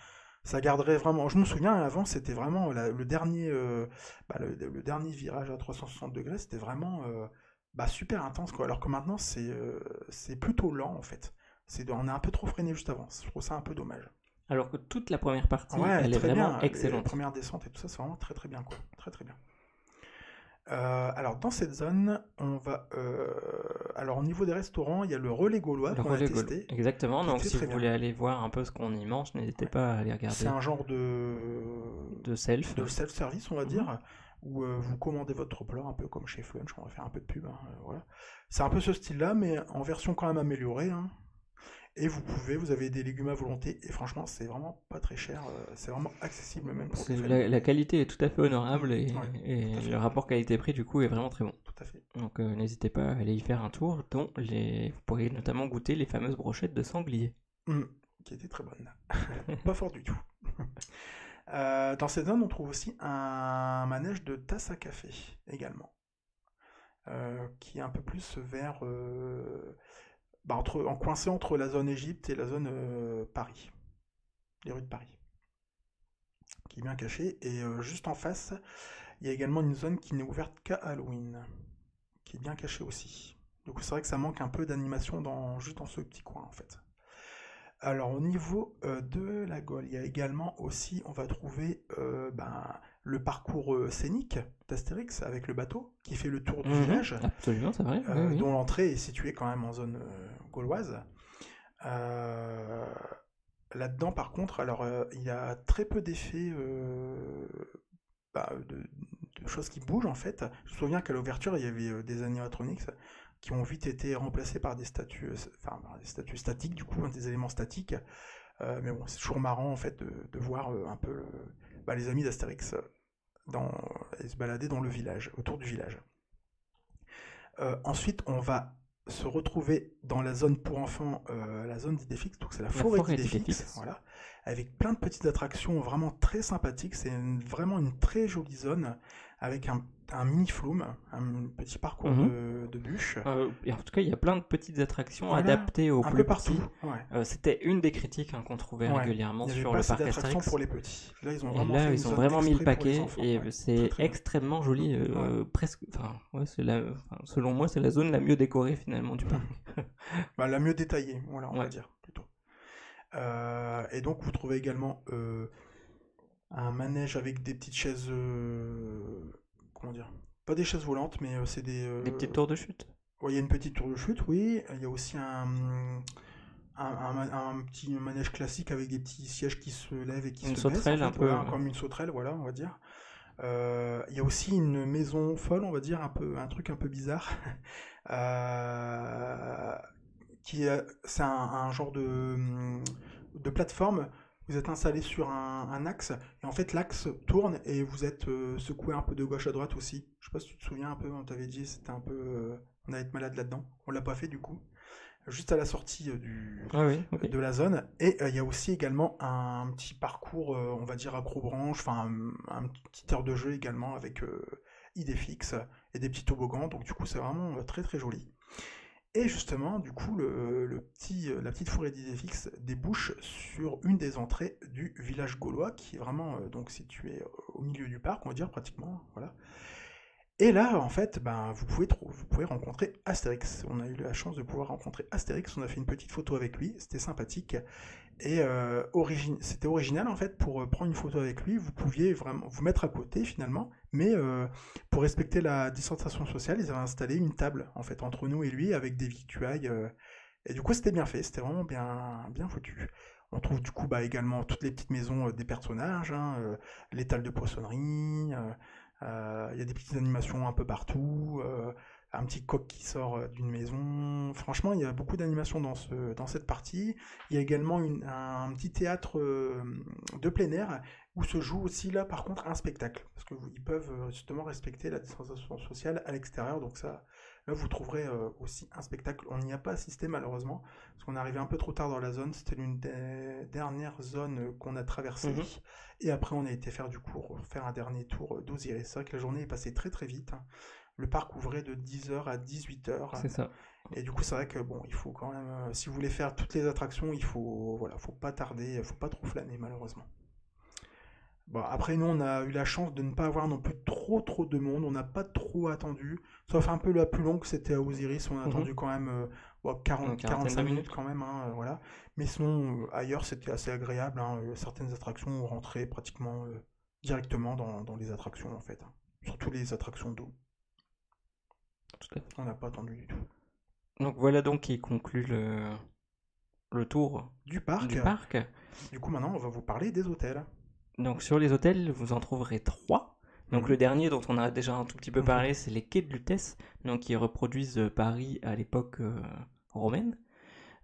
ça garderait vraiment. Je me souviens avant, c'était vraiment le dernier, euh, bah, le, dernier virage à 360 degrés, c'était vraiment euh, bah, super intense quoi. Alors que maintenant, c'est c'est plutôt lent en fait. C'est on est un peu trop freiné juste avant. Je trouve ça un peu dommage. Alors que toute la première partie, elle est vraiment excellente. La première descente et tout ça, c'est vraiment très très bien quoi. Très très bien. Euh, alors dans cette zone, on va. Euh, alors au niveau des restaurants, il y a le relais gaulois qu'on a testé. Exactement. Donc si vous voulez aller voir un peu ce qu'on y mange, n'hésitez pas à aller regarder. C'est un genre de de self, de self service, on va dire, où euh, vous commandez votre plat un peu comme chez Flunch. On va faire un peu de pub. Hein, voilà. C'est un peu ce style-là, mais en version quand même améliorée. Hein. Et vous pouvez, vous avez des légumes à volonté, et franchement, c'est vraiment pas très cher, euh, c'est vraiment accessible même pour la, la, qualité est tout à fait honorable et, le rapport qualité-prix du coup est vraiment très bon. Tout à fait. Donc euh, n'hésitez pas à aller y faire un tour, dont les... vous pourrez notamment goûter les fameuses brochettes de sanglier. Mmh, qui étaient très bonnes. pas fort du tout. Euh, dans cette zone, on trouve aussi un manège de tasse à café également, qui est un peu plus vers bah, entre, en coincé entre la zone Égypte et la zone euh, Paris, les rues de Paris, qui est bien cachée. Et euh, juste en face, il y a également une zone qui n'est ouverte qu'à Halloween, qui est bien cachée aussi. Donc c'est vrai que ça manque un peu d'animation dans, juste dans ce petit coin en fait. Alors au niveau euh, de la Gaule, il y a également aussi, on va trouver ben, le parcours euh, scénique d'Astérix avec le bateau qui fait le tour du mhm. village. Absolument, c'est vrai. Euh, dont l'entrée est située quand même en zone euh, gauloise. Là-dedans, par contre, alors il y a très peu d'effets bah, de, choses qui bougent en fait. Je me souviens qu'à l'ouverture, il y avait des animatronics qui ont vite été remplacés par des statues, enfin des statues statiques du coup, hein, des éléments statiques. mais bon, c'est toujours marrant en fait de, voir un peu bah, les amis d'Astérix euh, dans, se balader dans le village, autour du village. Euh, ensuite, on va se retrouver dans la zone pour enfants, euh, la zone d'Idéfix, donc c'est la, forêt, d'Idéfix, voilà, avec plein de petites attractions vraiment très sympathiques. C'est vraiment une très jolie zone avec un un mini flume, un petit parcours mhm. de, de, bûches. Euh, et en tout cas, il y a plein de petites attractions adaptées aux un plus peu partout. Euh, C'était une des critiques hein, qu'on trouvait régulièrement sur le parc Astérix. pour les petits. Là, ils ont vraiment, là, ils ont vraiment mis le paquet et c'est extrêmement joli. Euh, presque, la, selon moi, c'est la zone la mieux décorée finalement du parc. bah, la mieux détaillée, voilà, on va dire plutôt. et donc, vous trouvez également un manège avec des petites chaises. Euh, comment dire Pas des chaises volantes, mais euh, c'est des. euh, Des petites tours de chute. Ouais, il y a une petite tour de chute, oui. Il y a aussi un, un, un- un petit manège classique avec des petits sièges qui se lèvent et qui Une se baissent. en sauterelle, fait, un peu, voilà, ouais. comme une sauterelle, voilà, on va dire. Euh, il y a aussi une maison folle, on va dire, un peu, un truc un peu bizarre. Euh, qui est, c'est un, un genre de, de plateforme. Vous êtes installé sur un, un axe et en fait l'axe tourne et vous êtes euh, secoué un peu de gauche à droite aussi. Je sais pas si tu te souviens un peu, on t'avait dit c'était un peu, euh, on allait être malade là-dedans. On l'a pas fait du coup. Juste à la sortie euh, du, Ah oui, de la zone. Et euh, il y a aussi également un petit parcours, on va dire accrobranche, enfin un, un petit heure de jeu également avec idées fixes et des petits toboggans. Donc du coup c'est vraiment très très joli. Et justement, du coup, la petite forêt d'idées fixes débouche sur une des entrées du village gaulois, qui est vraiment euh, donc situé euh, au milieu du parc, on va dire pratiquement, voilà. Et là, en fait, ben, vous pouvez rencontrer Astérix. On a eu la chance de pouvoir rencontrer Astérix. On a fait une petite photo avec lui. C'était sympathique. Et euh, c'était original, en fait, pour euh, prendre une photo avec lui. Vous pouviez vraiment vous mettre à côté, finalement. Mais euh, pour respecter la distanciation sociale, ils avaient installé une table, en fait, entre nous et lui, avec des victuailles. et du coup, c'était bien fait. C'était vraiment bien, bien foutu. On trouve du coup bah, également toutes les petites maisons des personnages, hein, l'étal de poissonnerie, il y a des petites animations un peu partout, un petit coq qui sort euh, d'une maison. Franchement, il y a beaucoup d'animations dans, ce, dans cette partie. Il y a également une- un petit théâtre euh, de plein air où se joue aussi là par contre un spectacle. Parce qu'ils peuvent euh, justement respecter la distanciation sociale à l'extérieur. Donc ça, là vous trouverez aussi un spectacle. On n'y a pas assisté malheureusement. Parce qu'on est arrivé un peu trop tard dans la zone. C'était l'une des dernières zones qu'on a traversées. Mhm. Et après, on a été faire du coup faire un dernier tour d'Osiris. C'est vrai que la journée est passée très très vite. Le parc ouvrait de 10h à 18h. C'est ça. Et du coup, c'est vrai que bon, il faut quand même, euh, si vous voulez faire toutes les attractions, il faut, voilà, faut pas tarder, faut pas trop flâner malheureusement. Bon, après nous, on a eu la chance de ne pas avoir non plus trop trop de monde. On n'a pas trop attendu, sauf un peu la plus longue, c'était à Osiris. On a Mhm. attendu quand même euh, bon, 40, Une quarantaine de 45 minutes minutes. quand même, hein, euh, voilà. Mais sinon, euh, ailleurs, c'était assez agréable. hein. Euh, Certaines attractions ont rentré pratiquement euh, directement dans, dans les attractions en fait, hein. surtout les attractions d'eau. Tout à fait. On n'a pas attendu du tout. Donc voilà donc qui conclut le, le tour Du parc. du parc. Du coup, maintenant, on va vous parler des hôtels. Donc sur les hôtels, vous en trouverez trois. Donc Mhm. le dernier dont on a déjà un tout petit peu Mhm. parlé, c'est les quais de Lutèce, donc qui reproduisent euh, Paris à l'époque euh, romaine.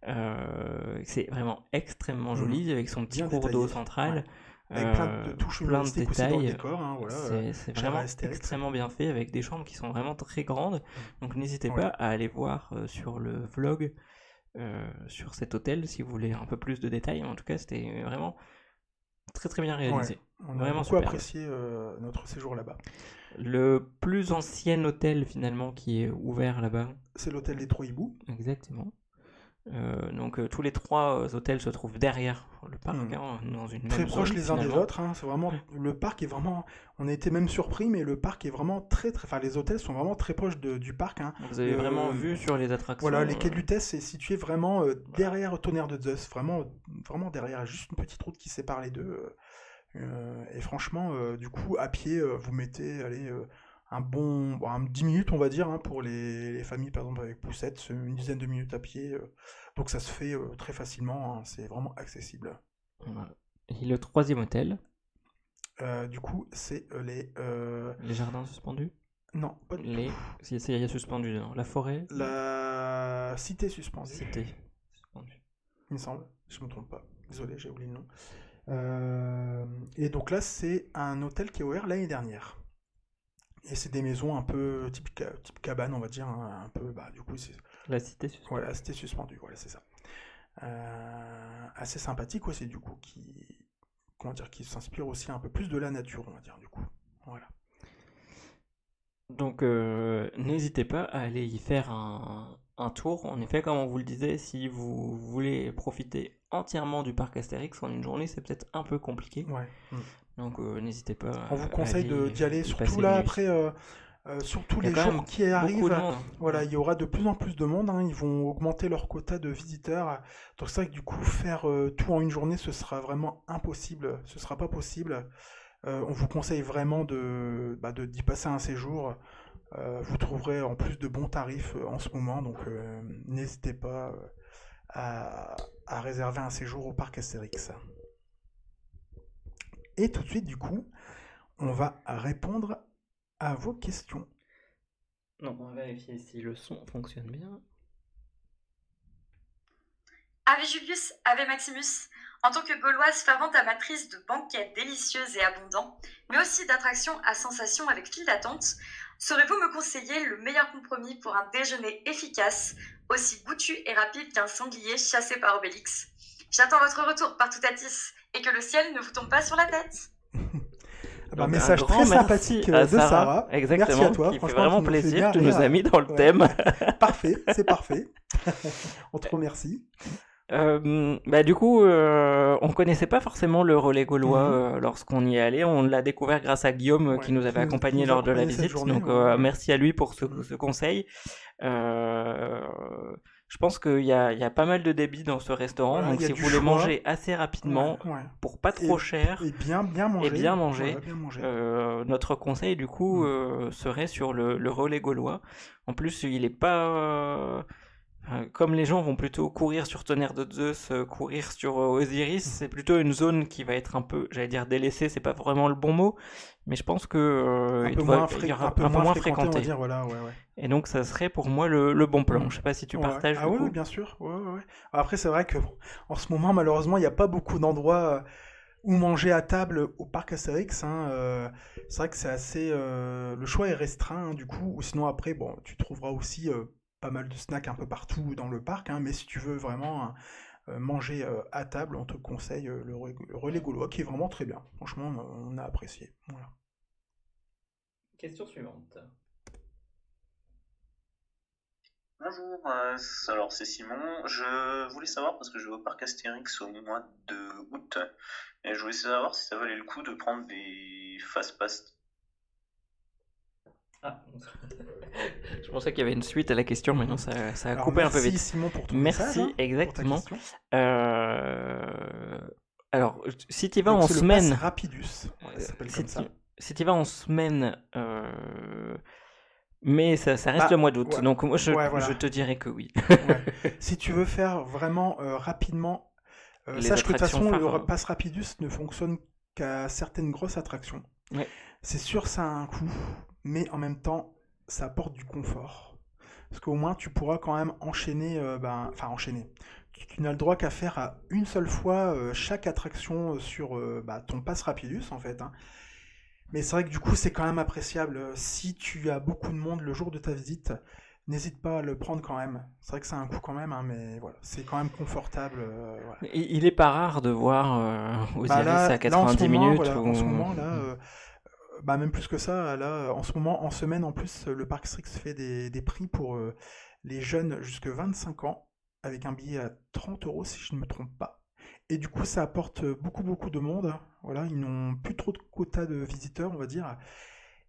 Euh, c'est vraiment extrêmement Mhm. joli avec son petit Bien cours d'eau central. Avec plein de euh, touches plein de détails. décor. hein, voilà, euh, C'est c'est cher vraiment Astérix. extrêmement bien fait avec des chambres qui sont vraiment très grandes. Donc n'hésitez Ouais. pas à aller voir euh, sur le vlog euh, sur cet hôtel si vous voulez un peu plus de détails. En tout cas, c'était vraiment très très bien réalisé. On a Vraiment beaucoup apprécié euh, notre séjour là-bas. Le plus ancien hôtel finalement qui est ouvert là-bas. C'est l'hôtel des Trois Hiboux. Exactement. Euh, donc euh, tous les trois euh, hôtels se trouvent derrière le parc, Mhm. hein, dans une Très zone, les uns des autres. hein, C'est vraiment le parc est vraiment. On a été même surpris, mais le parc est vraiment très très. Enfin, les hôtels sont vraiment très proches de- du parc. hein. Vous avez vraiment vu sur les attractions. Voilà, les quais de Lutèce est situé vraiment derrière Tonnerre de Zeus, vraiment, vraiment derrière, juste une petite route qui sépare les deux. et franchement, du coup, à pied, vous mettez, allez, un bon, bon, un 10 minutes, on va dire, hein, pour les, les familles, par exemple, avec poussette, une dizaine de minutes à pied. euh, donc ça se fait euh, très facilement, hein, c'est vraiment accessible. Et le troisième hôtel, Euh, du coup, c'est les... les jardins suspendus? non, pas du Les. tout. Il y a suspendu dedans. La forêt? La cité suspendue. Cité. Suspendu. il me semble. Je me trompe pas. Désolé, j'ai oublié le nom. Et donc là, c'est un hôtel qui est ouvert l'année dernière. Et c'est des maisons un peu type, type cabane, on va dire, hein, un peu, bah, du coup, c'est, La cité suspendue. voilà, c'était suspendu, voilà, c'est ça. Euh, assez sympathique aussi, du coup, qui, comment dire, qui s'inspire aussi un peu plus de la nature, on va dire, du coup. Voilà. Donc euh, n'hésitez pas à aller y faire un, un tour. En effet, comme on vous le disait, si vous voulez profiter entièrement du parc Astérix en une journée, c'est peut-être un peu compliqué. Ouais. Mm. Donc euh, n'hésitez pas. On vous conseille d'y aller, surtout là après. euh, Euh, surtout les jours qui arrivent, monde. voilà, il y aura de plus en plus de monde. hein, ils vont augmenter leur quota de visiteurs. Donc c'est vrai que du coup, faire euh, tout en une journée, ce sera vraiment impossible. Ce sera pas possible. Euh, on vous conseille vraiment de, bah, de- d'y passer un séjour. Vous trouverez en plus de bons tarifs en ce moment, donc n'hésitez pas à, à réserver un séjour au parc Astérix. Et tout de suite, du coup, on va répondre à vos questions. Donc, on va vérifier si le son fonctionne bien. Ave Julius, Ave Maximus. En tant que Gauloise fervente amatrice de banquets délicieux et abondants, mais aussi d'attractions à sensations avec file d'attente, saurez-vous me conseiller le meilleur compromis pour un déjeuner efficace, aussi goûtu et rapide qu'un sanglier chassé par Obélix? J'attends votre retour par Toutatis et que le ciel ne vous tombe pas sur la tête. Ah bah, Donc, message un très sympathique à euh, de Sarah. Exactement. Merci à toi. Qui fait vraiment tu plaisir. Tu nous as mis dans le Ouais. thème. Parfait, c'est parfait. on te remercie. Euh, bah, du coup, euh, on connaissait pas forcément le relais gaulois Mhm. euh, lorsqu'on y est allé. On l'a découvert grâce à Guillaume Ouais, qui nous avait qui nous- accompagnés qui nous a lors de la visite. journée, Donc, ouais. merci à lui pour ce, ce conseil. Euh, je pense qu'il y a, il y a pas mal de débits dans ce restaurant. Voilà, donc, si vous voulez choix. manger assez rapidement, Ouais, ouais. pour pas trop Et- cher, Et bien, bien manger. bien manger. Voilà, bien manger. euh, notre conseil du coup Mm. euh, serait sur le, le relais gaulois. En plus, il est pas comme les gens vont plutôt courir sur Tonnerre de Zeus, euh, courir sur euh, Osiris, Mm. c'est plutôt une zone qui va être un peu, j'allais dire délaissée, c'est pas vraiment le bon mot, mais je pense que euh, un peu moins, fré- y aura un peu moins fréquenté, on va fréquenté. dire. Voilà, ouais, ouais. Et donc, ça serait pour moi le, le bon plan. Mm. Je sais pas si tu Ouais. partages. Ah oui, bien sûr. Après, c'est vrai que bon, en ce moment, malheureusement, il n'y a pas beaucoup d'endroits euh, où manger à table au parc Astérix. hein, euh, c'est vrai que c'est assez. euh, le choix est restreint, hein, du coup. Ou sinon, après, bon, tu trouveras aussi euh, pas mal de snacks un peu partout dans le parc. hein, mais si tu veux vraiment hein, euh, manger euh, à table, on te conseille euh, le, re- le relais gaulois, qui est vraiment très bien. Franchement, on on a apprécié. Voilà. Question suivante. Bonjour, euh, alors c'est Simon. Je voulais savoir, parce que je vais au parc Astérix au mois de août, et je voulais savoir si ça valait le coup de prendre des fast-pass. Ah. je pensais qu'il y avait une suite à la question, mais non, ça, ça a Alors, coupé un peu merci, vite. Simon pour ton Merci, message, hein, pour ta exactement. Euh, Alors, si tu vas en semaine, pass Rapidus. Ouais, ça s'appelle si comme ça. tu, si tu vas en semaine, euh, mais ça, ça reste Bah, le mois d'août, ouais. donc moi je, Ouais, voilà. je te dirais que oui. Ouais. si tu veux faire vraiment euh, rapidement, euh, sache que de toute attractions façon, le phares, hein. pass Rapidus ne fonctionne qu'à certaines grosses attractions. Ouais. C'est sûr, ça a un coût, mais en même temps, ça apporte du confort. Parce qu'au moins, tu pourras quand même enchaîner, euh, ben, enfin enchaîner. Tu, tu n'as le droit qu'à faire à une seule fois euh, chaque attraction sur euh, bah, ton pass Rapidus, en fait. hein. Mais c'est vrai que du coup, c'est quand même appréciable. Si tu as beaucoup de monde le jour de ta visite, n'hésite pas à le prendre quand même. C'est vrai que a un coût quand même, hein, mais voilà, c'est quand même confortable. euh, voilà. Il, est pas rare de voir euh, Osiris Bah là- à là, en 90 ce moment, minutes. voilà, ou- En ce moment, là, euh, bah même plus que ça, là, en ce moment, en semaine, en plus, le Parc Strix fait des, prix pour euh, les jeunes jusque 25 ans, avec un billet à 30 euros, si je ne me trompe pas. Et du coup, ça apporte beaucoup, beaucoup de monde. Voilà, ils n'ont plus trop de quotas de visiteurs, on va dire.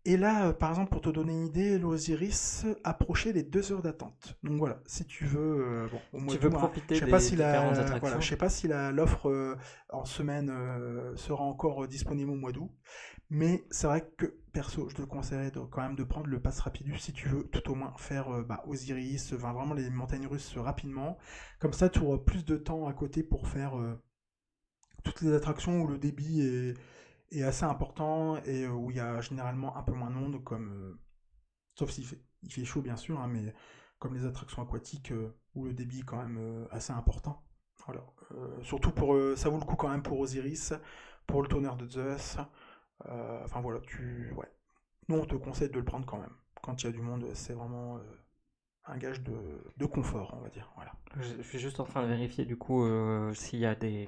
Et là, euh, par exemple, pour te donner une idée, l'Osiris approchait les deux heures d'attente. Donc voilà, si tu veux, euh, bon, au mois Tu veux profiter je sais des pas si la, différentes voilà, attractions. je sais pas si l'offre euh, en semaine euh, sera encore disponible au mois d'août, mais c'est vrai que perso, je te conseillerais de- quand même de prendre le pass Rapidus si tu veux tout au moins faire bah, Osiris, enfin, vraiment les montagnes russes rapidement. Comme ça, tu auras plus de temps à côté pour faire toutes les attractions où le débit est, est assez important et euh, où il y a généralement un peu moins de monde, comme euh, sauf s'il fait, il fait chaud bien sûr, hein, mais comme les attractions aquatiques euh, où le débit est quand même assez important. Voilà. Surtout pour ça vaut le coup quand même pour Osiris, pour le tonnerre de Zeus. Enfin voilà, tu ouais. Nous on te conseille de le prendre quand même. Quand il y a du monde, c'est vraiment un gage de, de confort, on va dire. Voilà. Je suis juste en train de vérifier du coup s'il y a des,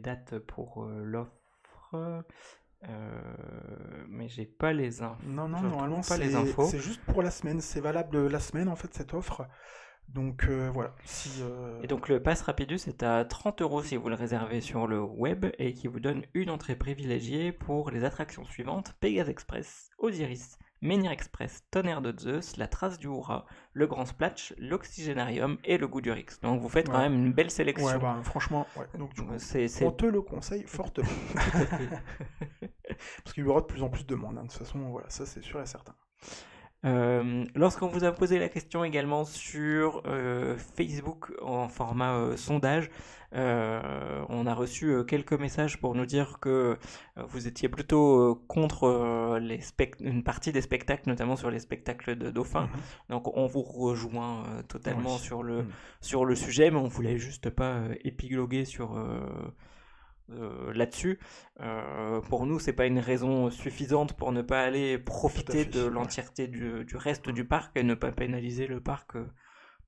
dates pour l'offre. Euh, mais j'ai pas les infos. Non, non, normalement, pas les c'est infos. c'est juste pour la semaine. C'est valable la semaine, en fait, cette offre. Donc, euh, voilà. Si, euh, Et donc le pass Rapidus est à 30 euros si vous le réservez sur le web et qui vous donne une entrée privilégiée pour les attractions suivantes Pegasus Express, Osiris, Menhir Express, Tonnerre de Zeus, La Trace du Hurrah, Le Grand Splatch, l'Oxygénarium et le Goût du Rix. Donc vous faites quand même une belle sélection. Ouais, bah, franchement, ouais. Donc, c'est- on te le conseille fortement. Parce qu'il y aura de plus en plus de monde. hein. De toute façon, voilà, ça c'est sûr et certain. Euh, Lorsqu'on vous a posé la question également sur euh, Facebook en format euh, sondage, on a reçu quelques messages pour nous dire que vous étiez plutôt contre les une partie des spectacles, notamment sur les spectacles de dauphins. Mhm. Donc on vous rejoint totalement Oui. sur, le, Mhm. sur le sujet, mais on voulait juste pas épigloguer sur... euh, là-dessus. Euh, pour nous, c'est pas une raison suffisante pour ne pas aller profiter de l'entièreté du, du reste du parc et ne pas pénaliser le parc euh,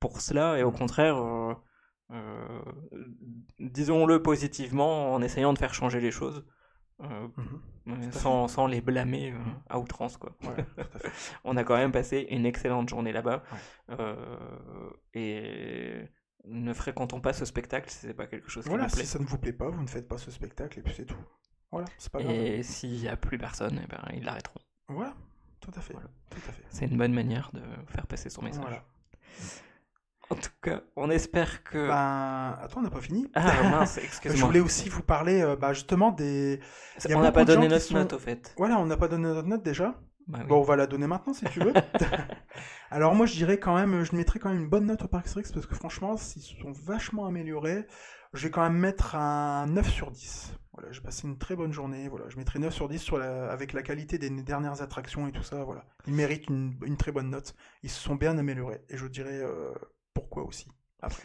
pour cela. Et au contraire, euh, euh, disons-le positivement en essayant de faire changer les choses. euh, sans, sans les blâmer euh, à outrance quoi. Ouais. On a quand même passé une excellente journée là-bas et ne fréquentons pas ce spectacle si c'est pas quelque chose qui Voilà, nous plaît. si ça ne vous plaît pas, vous ne faites pas ce spectacle et puis c'est tout. Voilà, c'est pas grave. Et s'il n'y a plus personne, eh ben, ils l'arrêteront. Voilà, tout à fait. Voilà. Tout à fait. C'est une bonne manière de faire passer son message. Voilà. En tout cas, on espère que... Ben, attends, on n'a pas fini. Ah mince, Je excuse-moi. voulais aussi vous parler euh, bah, justement des. il y a On n'a pas donné notre sont- note au fait. Voilà, on n'a pas donné notre note déjà. Bah oui. Bon, on va la donner maintenant si tu veux. Alors moi, je dirais quand même, je mettrais quand même une bonne note au Parc Astérix parce que franchement, s'ils se sont vachement améliorés, je vais quand même mettre un 9 sur 10. Voilà, j'ai passé une très bonne journée. Voilà, je mettrai 9 sur 10 sur la- avec la qualité des dernières attractions et tout ça. Voilà, ils méritent une, une très bonne note. Ils se sont bien améliorés et je dirais euh, pourquoi aussi. Après.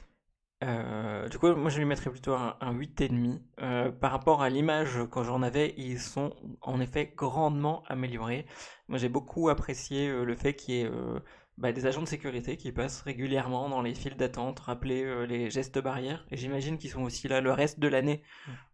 Euh, du coup, moi je lui mettrais plutôt un, un 8,5. Euh, par rapport à l'image quand j'en avais, ils sont en effet grandement améliorés. Moi j'ai beaucoup apprécié euh, le fait qu'il y ait euh, bah, des agents de sécurité qui passent régulièrement dans les files d'attente, rappeler euh, les gestes barrières. Et j'imagine qu'ils sont aussi là le reste de l'année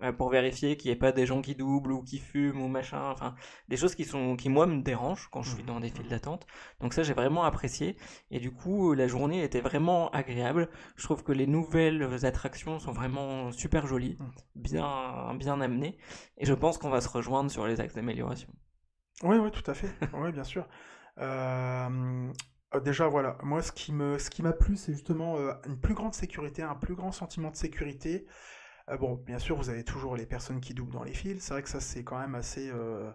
euh, pour vérifier qu'il n'y ait pas des gens qui doublent ou qui fument ou machin. Enfin, des choses qui, sont, qui moi me dérangent quand je suis Mhm. dans des files d'attente. Donc ça j'ai vraiment apprécié. Et du coup, la journée était vraiment agréable. Je trouve que les nouvelles attractions sont vraiment super jolies, Mm. bien, bien amenées. Et je pense qu'on va se rejoindre sur les axes d'amélioration. Oui, oui, tout à fait. Oui, bien sûr. Euh, déjà, voilà, moi, ce qui me, ce qui m'a plu, c'est justement euh, une plus grande sécurité, un plus grand sentiment de sécurité. Euh, bon, bien sûr, vous avez toujours les personnes qui doublent dans les fils. C'est vrai que ça, c'est quand même assez. euh,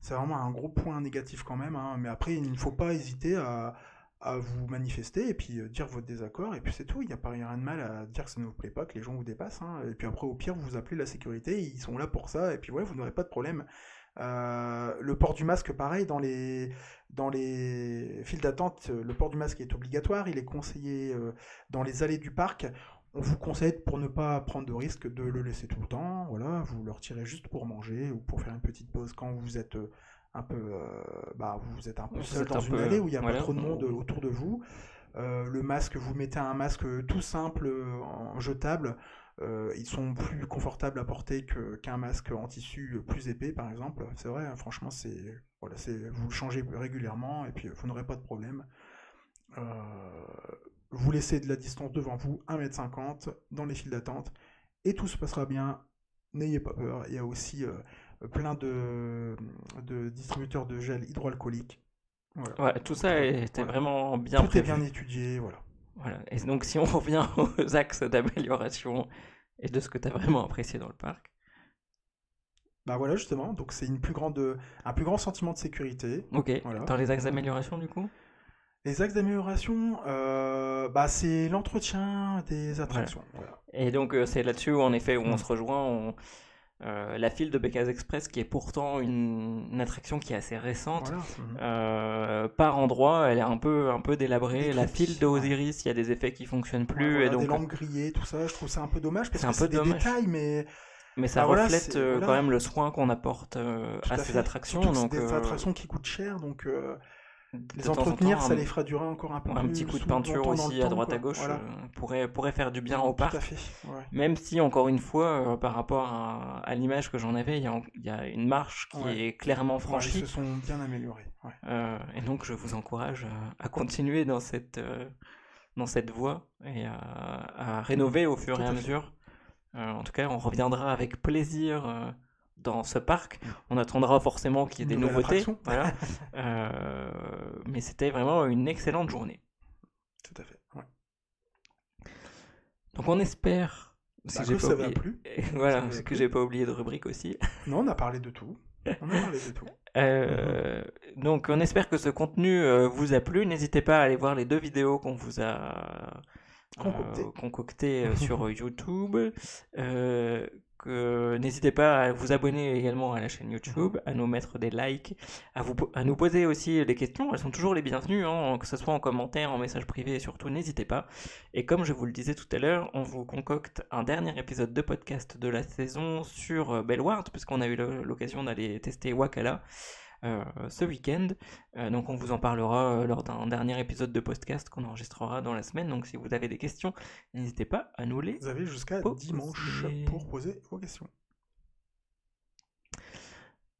c'est vraiment un gros point négatif quand même. hein. Mais après, il ne faut pas hésiter à, vous manifester et puis euh, dire votre désaccord. Et puis c'est tout. Il n'y a pas rien de mal à dire que ça ne vous plaît pas, que les gens vous dépassent. hein. Et puis après, au pire, vous appelez la sécurité. Ils sont là pour ça. Et puis ouais, vous n'aurez pas de problème. Euh, le port du masque, pareil, dans les, dans les files d'attente, euh, le port du masque est obligatoire. Il est conseillé euh, dans les allées du parc. On vous conseille, pour ne pas prendre de risque, de le laisser tout le temps. Voilà, vous le retirez juste pour manger ou pour faire une petite pause quand vous êtes un peu, bah, vous êtes un peu seul dans un une peu, allée où il n'y a voilà, pas trop de monde on- autour de vous. Euh, le masque, vous mettez un masque tout simple, en jetable. Euh, ils sont plus confortables à porter que- qu'un masque en tissu plus épais, par exemple. C'est vrai, hein, franchement, c'est voilà, c'est vous le changez régulièrement et puis vous n'aurez pas de problème. Euh, vous laissez de la distance devant vous, 1m50 dans les files d'attente et tout se passera bien. N'ayez pas peur. Il y a aussi euh, plein de, de distributeurs de gel hydroalcoolique. Voilà. Ouais, tout ça était Voilà. vraiment bien Tout est bien étudié, voilà. Voilà. Et donc, si on revient aux axes d'amélioration et de ce que tu as vraiment apprécié dans le parc. Bah voilà justement, donc c'est une plus grande, un plus grand sentiment de sécurité. Ok, Voilà. dans les axes d'amélioration du coup? Les axes d'amélioration, euh, bah c'est l'entretien des attractions. Voilà. Et donc, euh, c'est là-dessus, en effet, où on Mm. se rejoint. on- euh, la file de Beccas Express, qui est pourtant une, une attraction qui est assez récente, Voilà. Mhm. euh, par endroit, elle est un peu, un peu délabrée. La file de Osiris, il y a des effets qui fonctionnent plus. Ouais, voilà, et donc, des lampes grillées, tout ça, je trouve ça un peu dommage parce que c'est des dommage. détails, mais mais ça bah voilà, reflète euh, quand même le soin qu'on apporte euh, à à ces fait. attractions. Surtout donc, c'est des euh, attractions qui coûtent cher, donc de les temps en entretenir, temps, ça les fera durer encore un peu un plus petit coup de peinture aussi à droite à gauche Voilà. euh, pourrait, pourrait faire du bien au Tout parc. à fait. ouais. Même si, encore une fois, euh, par rapport à, à l'image que j'en avais, il y, a, y une marche qui Ouais. est clairement Ouais, franchie. ils se sont bien améliorés. ouais. Euh, et donc, je vous encourage à, continuer dans cette, dans cette voie et à, à rénover au fur Tout et à mesure. En tout cas, on reviendra avec plaisir dans ce parc. On attendra forcément qu'il y ait des Nouvelle nouveautés. Voilà. Euh, mais c'était vraiment une excellente journée. Tout à fait. ouais. Donc on espère. Bah, j'ai que pas ça va oublié- plu. voilà, c'est que j'ai pas oublié de rubrique aussi. Non, on a parlé de tout. On a parlé de tout. Euh, Donc on espère que ce contenu euh, vous a plu. N'hésitez pas à aller voir les deux vidéos qu'on vous a Concoctées. sur YouTube. Euh, que n'hésitez pas à vous abonner également à la chaîne YouTube, à nous mettre des likes, à, vous, à nous poser aussi des questions. Elles sont toujours les bienvenues, hein, que ce soit en commentaire, en message privé, et surtout n'hésitez pas. Et comme je vous le disais tout à l'heure, on vous concocte un dernier épisode de podcast de la saison sur euh, Bellward, puisqu'on a eu l'occasion d'aller tester Wakala euh, ce week-end. Euh, donc on vous en parlera euh, lors d'un dernier épisode de podcast qu'on enregistrera dans la semaine. Donc si vous avez des questions, n'hésitez pas à nous les Vous avez jusqu'à Poser. dimanche pour poser vos questions.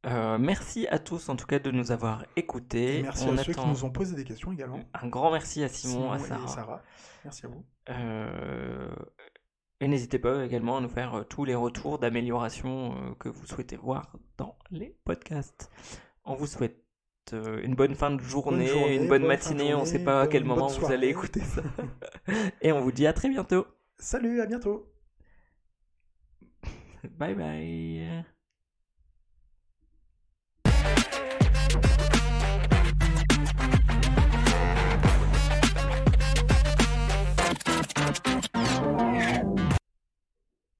Euh, merci à tous en tout cas de nous avoir écoutés. Et merci On à ceux qui nous ont posé des questions également. Un grand merci à Simon, à et Sarah. Merci à vous. Euh, Et n'hésitez pas également à nous faire euh, tous les retours d'amélioration euh, que vous souhaitez voir dans les podcasts. On vous souhaite euh, une bonne fin de journée, journée, une bonne, matinée, on ne sait pas à quel moment vous allez écouter ça. Et on vous dit à très bientôt. Salut, à bientôt. Bye bye.